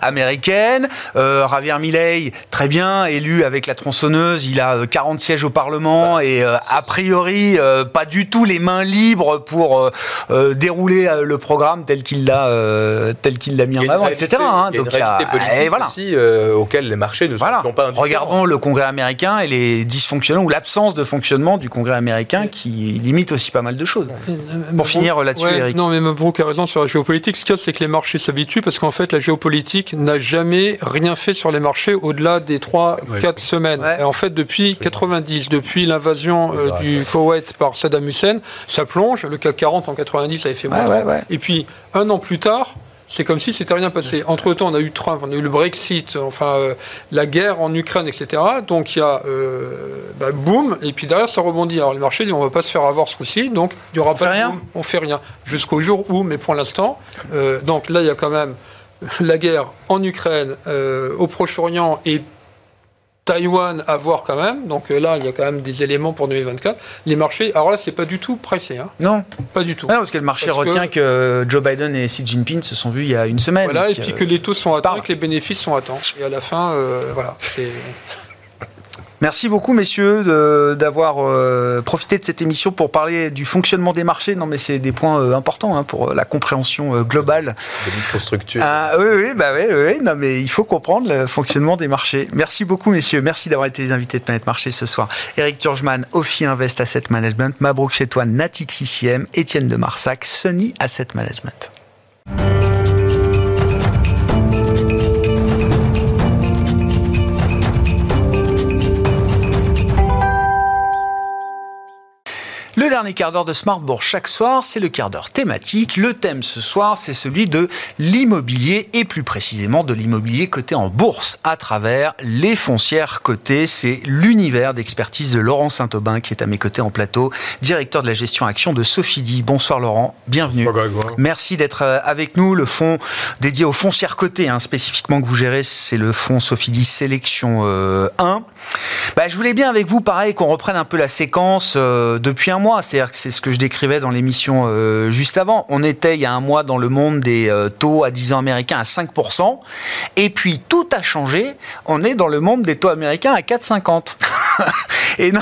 américaine. Javier Milei, très bien, élu avec la tronçonneuse, il a 40 sièges au Parlement et a priori pas du tout les mains libres pour dérouler le programme tel qu'il l'a tel qu'il l'a mis en avant, etc. Hein. Donc, il y a une voilà. aussi auquel les marchés ne sont pas Regardons le Congrès américain et les dysfonctionnements ou l'absence de fonctionnement du Congrès américain qui limite aussi pas mal de choses. Pour finir là-dessus, Eric. Non, mais Mabrouk a raison sur la géopolitique. Ce qu'il y a, c'est que les marchés s'habituent parce qu'en fait, la géopolitique n'a jamais rien fait sur les marchés au-delà des 3-4 semaines. Et en fait, depuis 90, depuis l'invasion euh, du Koweït par Saddam Hussein, ça plonge. Le CAC 40 en 90 avait fait moins. Et puis, un an plus tard, c'est comme si c'était rien passé. Entre-temps, on a eu Trump, on a eu le Brexit, enfin, euh, la guerre en Ukraine, etc. Donc, il y a euh, bah, boum, et puis derrière, ça rebondit. Alors, les marchés disent, on ne va pas se faire avoir ce coup-ci, donc il n'y aura pas de rien. boom, on fait rien. Jusqu'au jour où, mais pour l'instant, euh, donc là, il y a quand même la guerre en Ukraine, au Proche-Orient et Taïwan à voir quand même. Donc euh, là, il y a quand même des éléments pour 2024. Les marchés, alors là, c'est pas du tout pressé. Hein. Non. Pas du tout. Non, parce que le marché retient que... Joe Biden et Xi Jinping se sont vus il y a une semaine. Voilà, et puis que les taux sont à temps et que les bénéfices sont à temps. Et à la fin, euh, voilà, c'est. Merci beaucoup, messieurs, d'avoir euh, profité de cette émission pour parler du fonctionnement des marchés. Non, mais c'est des points euh, importants hein, pour la compréhension euh, globale. Des microstructures. Ah, oui, oui, bah oui, oui, non, mais il faut comprendre le fonctionnement des marchés. Merci beaucoup, messieurs. Merci d'avoir été les invités de Planète Marché ce soir. Eric Turgeman, Ophi Invest Asset Management, Mabrouk Chetouan, Natix CCM, Étienne de Marsac, Sunny Asset Management. Le dernier quart d'heure de Smartbourg chaque soir, c'est le quart d'heure thématique. Le thème ce soir, c'est celui de l'immobilier et plus précisément de l'immobilier coté en bourse à travers les foncières cotées. C'est l'univers d'expertise de Laurent Saint-Aubin qui est à mes côtés en plateau, directeur de la gestion action de Sophie Bonsoir Laurent, bienvenue. Merci d'être euh, avec nous. Le fonds dédié aux foncières cotées, hein, spécifiquement que vous gérez, c'est le fonds Sophie Sélection 1. Euh, bah, je voulais bien avec vous, pareil, qu'on reprenne un peu la séquence euh, depuis un mois c'est-à-dire que c'est ce que je décrivais dans l'émission euh, juste avant. On était il y a un mois dans le monde des euh, taux à 10 ans américains à 5%, et puis tout a changé. On est dans le monde des taux américains à 4,50. et non,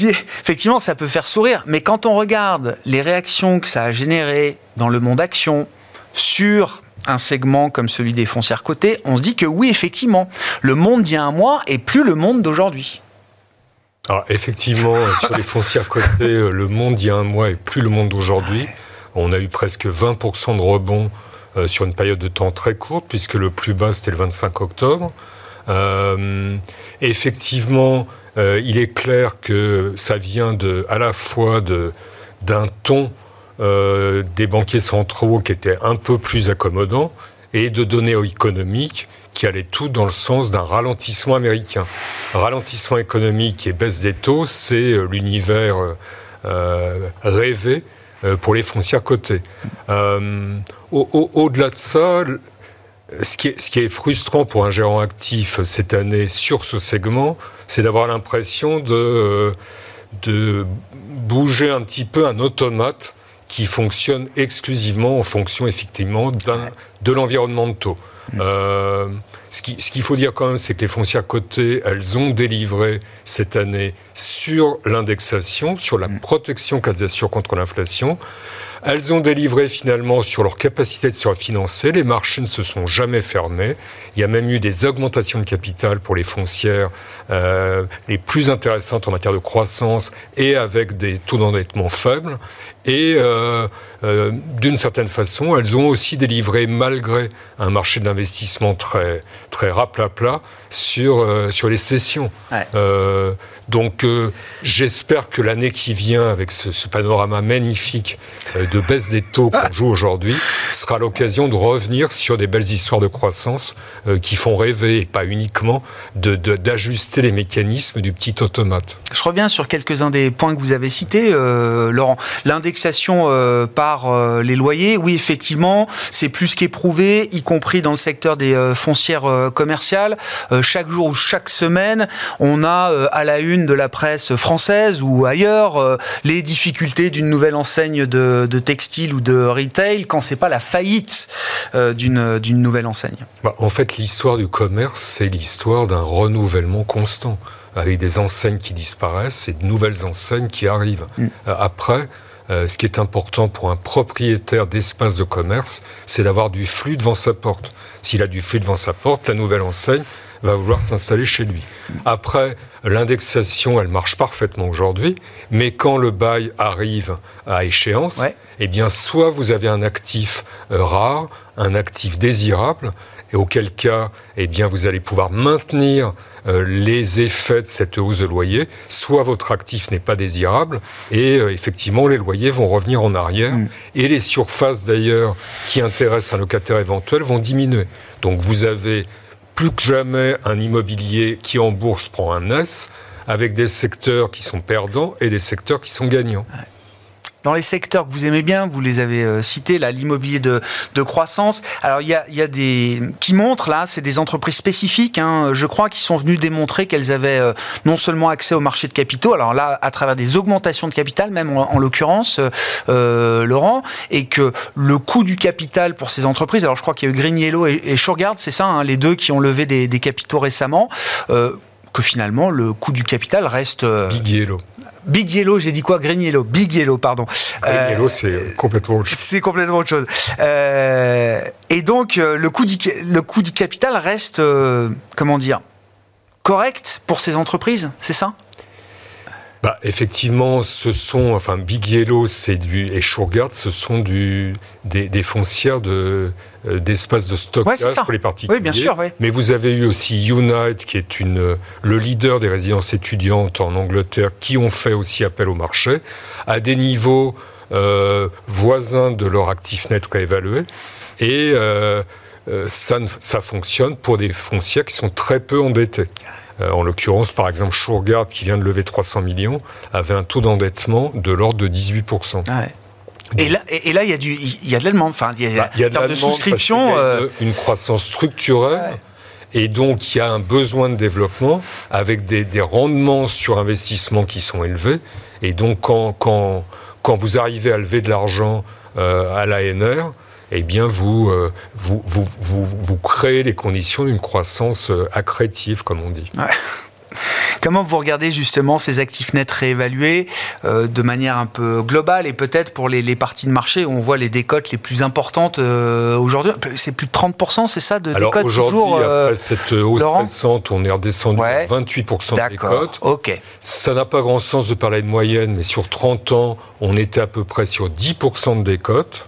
effectivement, ça peut faire sourire, mais quand on regarde les réactions que ça a générées dans le monde action sur un segment comme celui des foncières cotées, on se dit que oui, effectivement, le monde d'il y a un mois est plus le monde d'aujourd'hui. Alors effectivement, euh, sur les foncières cotées, euh, le monde il y a un mois est plus le monde d'aujourd'hui. On a eu presque 20% de rebond euh, sur une période de temps très courte, puisque le plus bas c'était le 25 octobre. effectivement, il est clair que ça vient à la fois d'un ton des banquiers centraux qui était un peu plus accommodant et de données économiques qui allait tout dans le sens d'un ralentissement américain. Ralentissement économique et baisse des taux, c'est euh, l'univers euh, euh, rêvé pour les foncières cotées. Au-delà de ça, ce qui, est, frustrant pour un gérant actif cette année sur ce segment, c'est d'avoir l'impression de, de bouger un petit peu un automate qui fonctionne exclusivement en fonction effectivement de l'environnement de taux. Euh, ce qu'il faut dire quand même, c'est que les foncières cotées, elles ont délivré cette année sur l'indexation, sur la protection qu'elles assurent contre l'inflation. Elles ont délivré finalement sur leur capacité de se refinancer. Les marchés ne se sont jamais fermés. Il y a même eu des augmentations de capital pour les foncières euh, les plus intéressantes en matière de croissance et avec des taux d'endettement faibles. Et euh, euh, d'une certaine façon, elles ont aussi délivré, malgré un marché d'investissement très, très raplapla, sur, euh, sur les sessions. Donc j'espère que l'année qui vient, avec ce, panorama magnifique de baisse des taux qu'on joue aujourd'hui, sera l'occasion de revenir sur des belles histoires de croissance qui font rêver, et pas uniquement d'ajuster les mécanismes du petit automate. Je reviens sur quelques-uns des points que vous avez cités, Laurent. L'un des euh, par euh, les loyers, oui, effectivement, c'est plus qu'éprouvé, y compris dans le secteur des euh, foncières commerciales. chaque jour ou chaque semaine, on a à la une de la presse française ou ailleurs les difficultés d'une nouvelle enseigne de, de, textile ou de retail quand c'est pas la faillite d'une d'une nouvelle enseigne. Bah, en fait, l'histoire du commerce, c'est l'histoire d'un renouvellement constant avec des enseignes qui disparaissent et de nouvelles enseignes qui arrivent. Mm. Après, euh, ce qui est important pour un propriétaire d'espace de commerce, c'est d'avoir du flux devant sa porte. S'il a du flux devant sa porte, la nouvelle enseigne va vouloir s'installer chez lui. Après, l'indexation, elle marche parfaitement aujourd'hui, mais quand le bail arrive à échéance, eh bien, soit vous avez un actif euh, rare, un actif désirable, et auquel cas, eh bien, vous allez pouvoir maintenir euh, les effets de cette hausse de loyer, soit votre actif n'est pas désirable, et euh, effectivement, les loyers vont revenir en arrière, mm. et les surfaces d'ailleurs qui intéressent un locataire éventuel vont diminuer. Donc vous avez plus que jamais un immobilier qui en bourse prend un S, avec des secteurs qui sont perdants et des secteurs qui sont gagnants dans les secteurs que vous aimez bien, vous les avez euh, cités, là, l'immobilier de, croissance. Alors, il y a, y a, des qui montrent là, c'est des entreprises spécifiques, hein, je crois, qui sont venues démontrer qu'elles avaient euh, non seulement accès au marché de capitaux, alors là, à travers des augmentations de capital, même en, l'occurrence, euh, Laurent, et que le coût du capital pour ces entreprises, alors je crois qu'il y a eu Green Yellow et, et c'est ça, hein, les deux qui ont levé des, des capitaux récemment. Euh, que finalement le coût du capital reste. Big Yellow. Big Yellow, j'ai dit quoi? Green Yellow, Big Yellow, pardon. Green euh, Yellow, c'est complètement autre chose. C'est complètement autre chose. Euh, et donc, euh, le coût, du, le coût du capital reste, comment dire, correct pour ces entreprises, c'est ça? Bah, effectivement, ce sont, enfin, Big Yellow, c'est du, et Shurgard, ce sont du, des, des foncières de, euh, d'espace de stockage pour les particuliers. Oui, bien sûr. Mais vous avez eu aussi Unite, qui est une, le leader des résidences étudiantes en Angleterre, qui ont fait aussi appel au marché, à des niveaux euh, voisins de leur actif net réévalué. Et euh, ça, ça fonctionne pour des foncières qui sont très peu endettés. Euh, en l'occurrence, par exemple, Shurgard, qui vient de lever 300 millions, avait un taux d'endettement de l'ordre de 18%. Ah et là, et là, il y a du, il y a de l'allemand. Enfin, il y a, bah, de, de souscription, euh, une, croissance structurelle. Et donc, il y a un besoin de développement avec des, des, rendements sur investissement qui sont élevés. Et donc, quand, quand, quand vous arrivez à lever de l'argent euh, à l'ANR, eh bien, vous, euh, vous, vous, vous, créez les conditions d'une croissance euh, accrétive, comme on dit. Comment vous regardez justement ces actifs nets réévalués euh, de manière un peu globale et peut-être pour les, parties de marché où on voit les décotes les plus importantes aujourd'hui? C'est plus de 30%, c'est ça, de Alors décotes toujours après cette hausse récente, on est redescendu à 28% de décotes. ok. Ça n'a pas grand sens de parler de moyenne, mais sur 30 ans, on était à peu près sur 10% de décotes.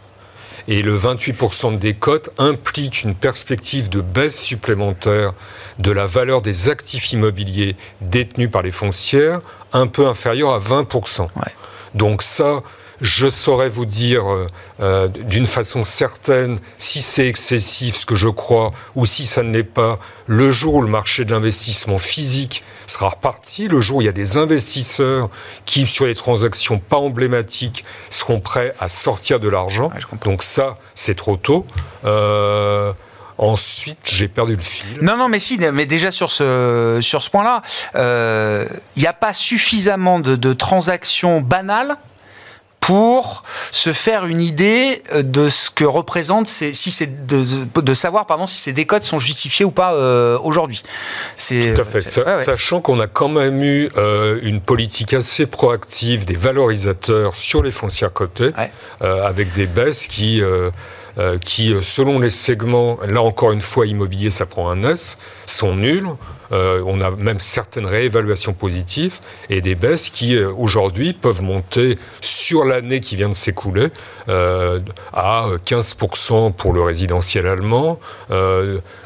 Et le 28% de décote implique une perspective de baisse supplémentaire de la valeur des actifs immobiliers détenus par les foncières, un peu inférieure à 20%. Donc ça, je saurais vous dire euh, euh, d'une façon certaine si c'est excessif, ce que je crois, ou si ça ne l'est pas, le jour où le marché de l'investissement physique sera reparti, le jour où il y a des investisseurs qui, sur les transactions pas emblématiques, seront prêts à sortir de l'argent. Donc ça, c'est trop tôt. Euh, ensuite, j'ai perdu le fil. Non, non, mais si, mais déjà sur ce, sur ce point-là, il n'y a pas suffisamment de, de transactions banales pour se faire une idée euh, de ce que représente si c'est de, savoir pardon si ces décotes sont justifiées ou pas euh, aujourd'hui. C'est tout à fait. Sachant qu'on a quand même eu euh, une politique assez proactive des valorisateurs sur les foncières cotées, avec des baisses qui qui, selon les segments, là encore une fois, immobilier, ça prend un S, sont nuls. Euh, on a même certaines réévaluations positives et des baisses qui, euh, aujourd'hui, peuvent monter sur l'année qui vient de s'écouler euh, à 15% pour le résidentiel allemand,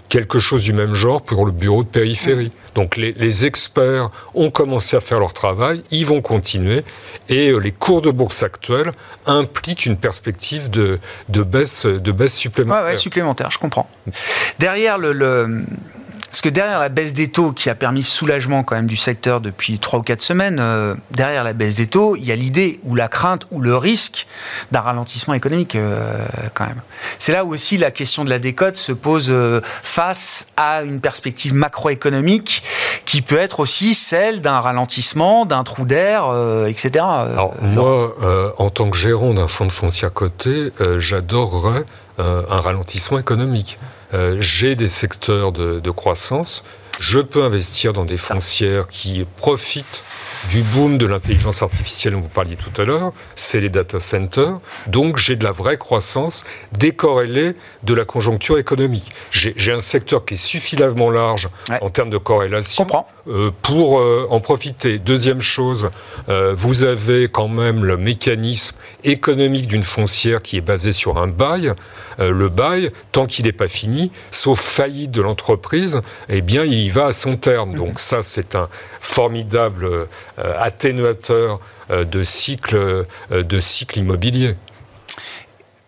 quelque chose du même genre pour le bureau de périphérie. Donc les, experts ont commencé à faire leur travail, ils vont continuer, et les cours de bourse actuels impliquent une perspective de, baisse, de baisse supplémentaire. Ouais, supplémentaire, je comprends. Derrière le Parce que derrière la baisse des taux qui a permis soulagement quand même du secteur depuis 3 ou 4 semaines, euh, derrière la baisse des taux, il y a l'idée ou la crainte ou le risque d'un ralentissement économique euh, quand même. C'est là où aussi la question de la décote se pose euh, face à une perspective macroéconomique qui peut être aussi celle d'un ralentissement, d'un trou d'air, etc. Alors moi, en tant que gérant d'un fonds de foncier à côté, j'adorerais un ralentissement économique. Euh, j'ai des secteurs de, de, croissance, je peux investir dans des foncières qui profitent du boom de l'intelligence artificielle dont vous parliez tout à l'heure, c'est les data centers. Donc j'ai de la vraie croissance décorrélée de la conjoncture économique. J'ai un secteur qui est suffisamment large en termes de corrélation euh, pour euh, en profiter. Deuxième chose, euh, vous avez quand même le mécanisme économique d'une foncière qui est basé sur un bail. le bail, tant qu'il n'est pas fini, sauf faillite de l'entreprise, eh bien il va à son terme. Donc ça, c'est un formidable atténuateur de cycle, de cycle immobilier.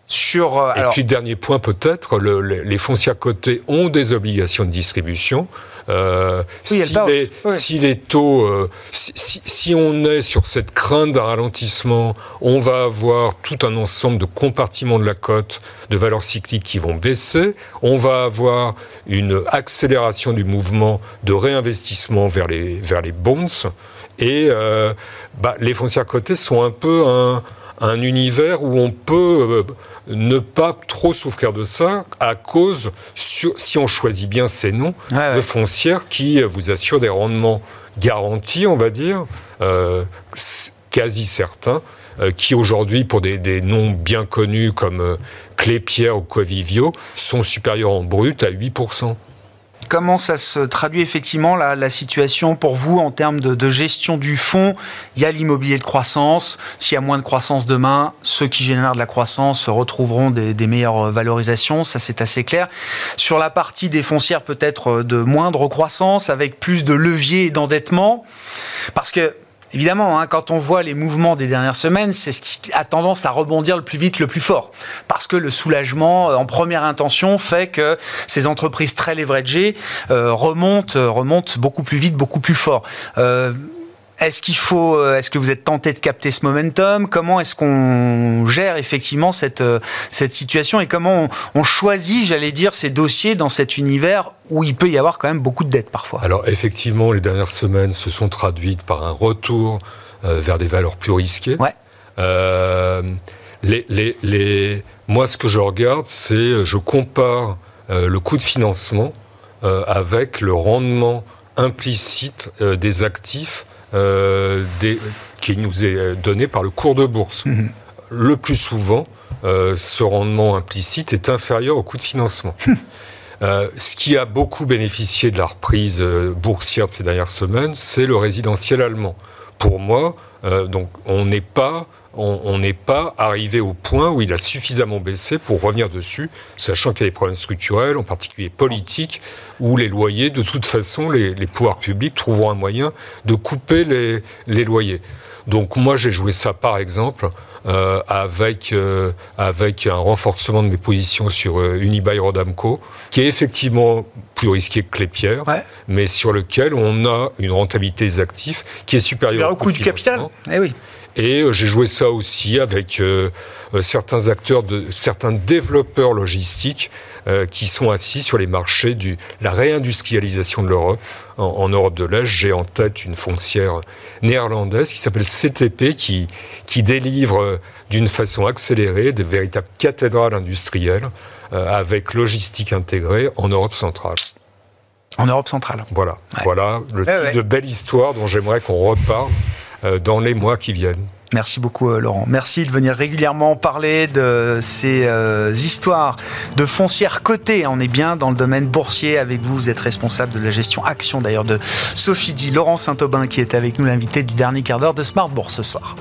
Sur, Et puis, dernier point peut-être, les fonciers à côté ont des obligations de distribution. Euh, si, les, taux, euh, si, on est sur cette crainte d'un ralentissement, on va avoir tout un ensemble de compartiments de la cote de valeurs cycliques qui vont baisser. On va avoir une accélération du mouvement de réinvestissement vers les, vers les bonds. Et euh, bah, les fonciers à côté sont un peu un, un univers où on peut ne pas trop souffrir de ça à cause, si on choisit bien ces noms, de foncières qui vous assurent des rendements garantis, on va dire, euh, quasi certains, euh, qui aujourd'hui, pour des, noms bien connus comme euh, Clépierre ou Covivio, sont supérieurs en brut à 8% comment ça se traduit effectivement la, la situation pour vous en termes de, gestion du fonds? Il y a l'immobilier de croissance. S'il y a moins de croissance demain, ceux qui génèrent de la croissance retrouveront des, des meilleures valorisations. Ça, c'est assez clair. Sur la partie des foncières, peut-être de moindre croissance, avec plus de levier et d'endettement. Parce que Évidemment, hein, quand on voit les mouvements des dernières semaines, c'est ce qui a tendance à rebondir le plus vite, le plus fort. Parce que le soulagement euh, en première intention fait que ces entreprises très leveragées euh, remontent, euh, remontent beaucoup plus vite, beaucoup plus fort. Euh, est-ce qu'il faut, euh, est-ce que vous êtes tenté de capter ce momentum? Comment est-ce qu'on gère effectivement cette, euh, cette situation et comment on, choisit, j'allais dire, ces dossiers dans cet univers où il peut y avoir quand même beaucoup de dettes parfois? Alors effectivement, les dernières semaines se sont traduites par un retour euh, vers des valeurs plus risquées. Ouais. les, les, les... Moi, ce que je regarde, c'est je compare le coût de financement avec le rendement implicite des actifs euh, qui nous est donné par le cours de bourse. Mhm. Le plus souvent, euh, ce rendement implicite est inférieur au coût de financement. Euh, ce qui a beaucoup bénéficié de la reprise boursière de ces dernières semaines, c'est le résidentiel allemand. Pour moi, donc, on n'est pas on n'est pas arrivé au point où il a suffisamment baissé pour revenir dessus, sachant qu'il y a des problèmes structurels, en particulier politiques, où les loyers, de toute façon, les, pouvoirs publics trouveront un moyen de couper les, loyers. Donc moi, j'ai joué ça, par exemple, euh, avec, euh, avec un renforcement de mes positions sur euh, Unibail Rodamco, qui est effectivement plus risqué que Clépierre, mais sur lequel on a une rentabilité des actifs qui est supérieure au coût du capital. Eh oui. Et euh, j'ai joué ça aussi avec euh, euh, certains acteurs, de, certains développeurs logistiques qui sont assis sur les marchés de la réindustrialisation de l'Europe. En, Europe de l'Est, j'ai en tête une foncière néerlandaise qui s'appelle CTP, qui, qui délivre d'une façon accélérée des véritables cathédrales industrielles avec logistique intégrée en Europe centrale. En Europe centrale. Voilà, voilà le type de belle histoire dont j'aimerais qu'on reparle dans les mois qui viennent. Merci beaucoup euh, Laurent. Merci de venir régulièrement parler de ces euh, histoires de foncières cotées. On est bien dans le domaine boursier avec vous. Vous êtes responsable de la gestion action d'ailleurs de Sophie Di. Laurent Saint-Aubin qui est avec nous, l'invité du dernier quart d'heure de Smart Bourse ce soir.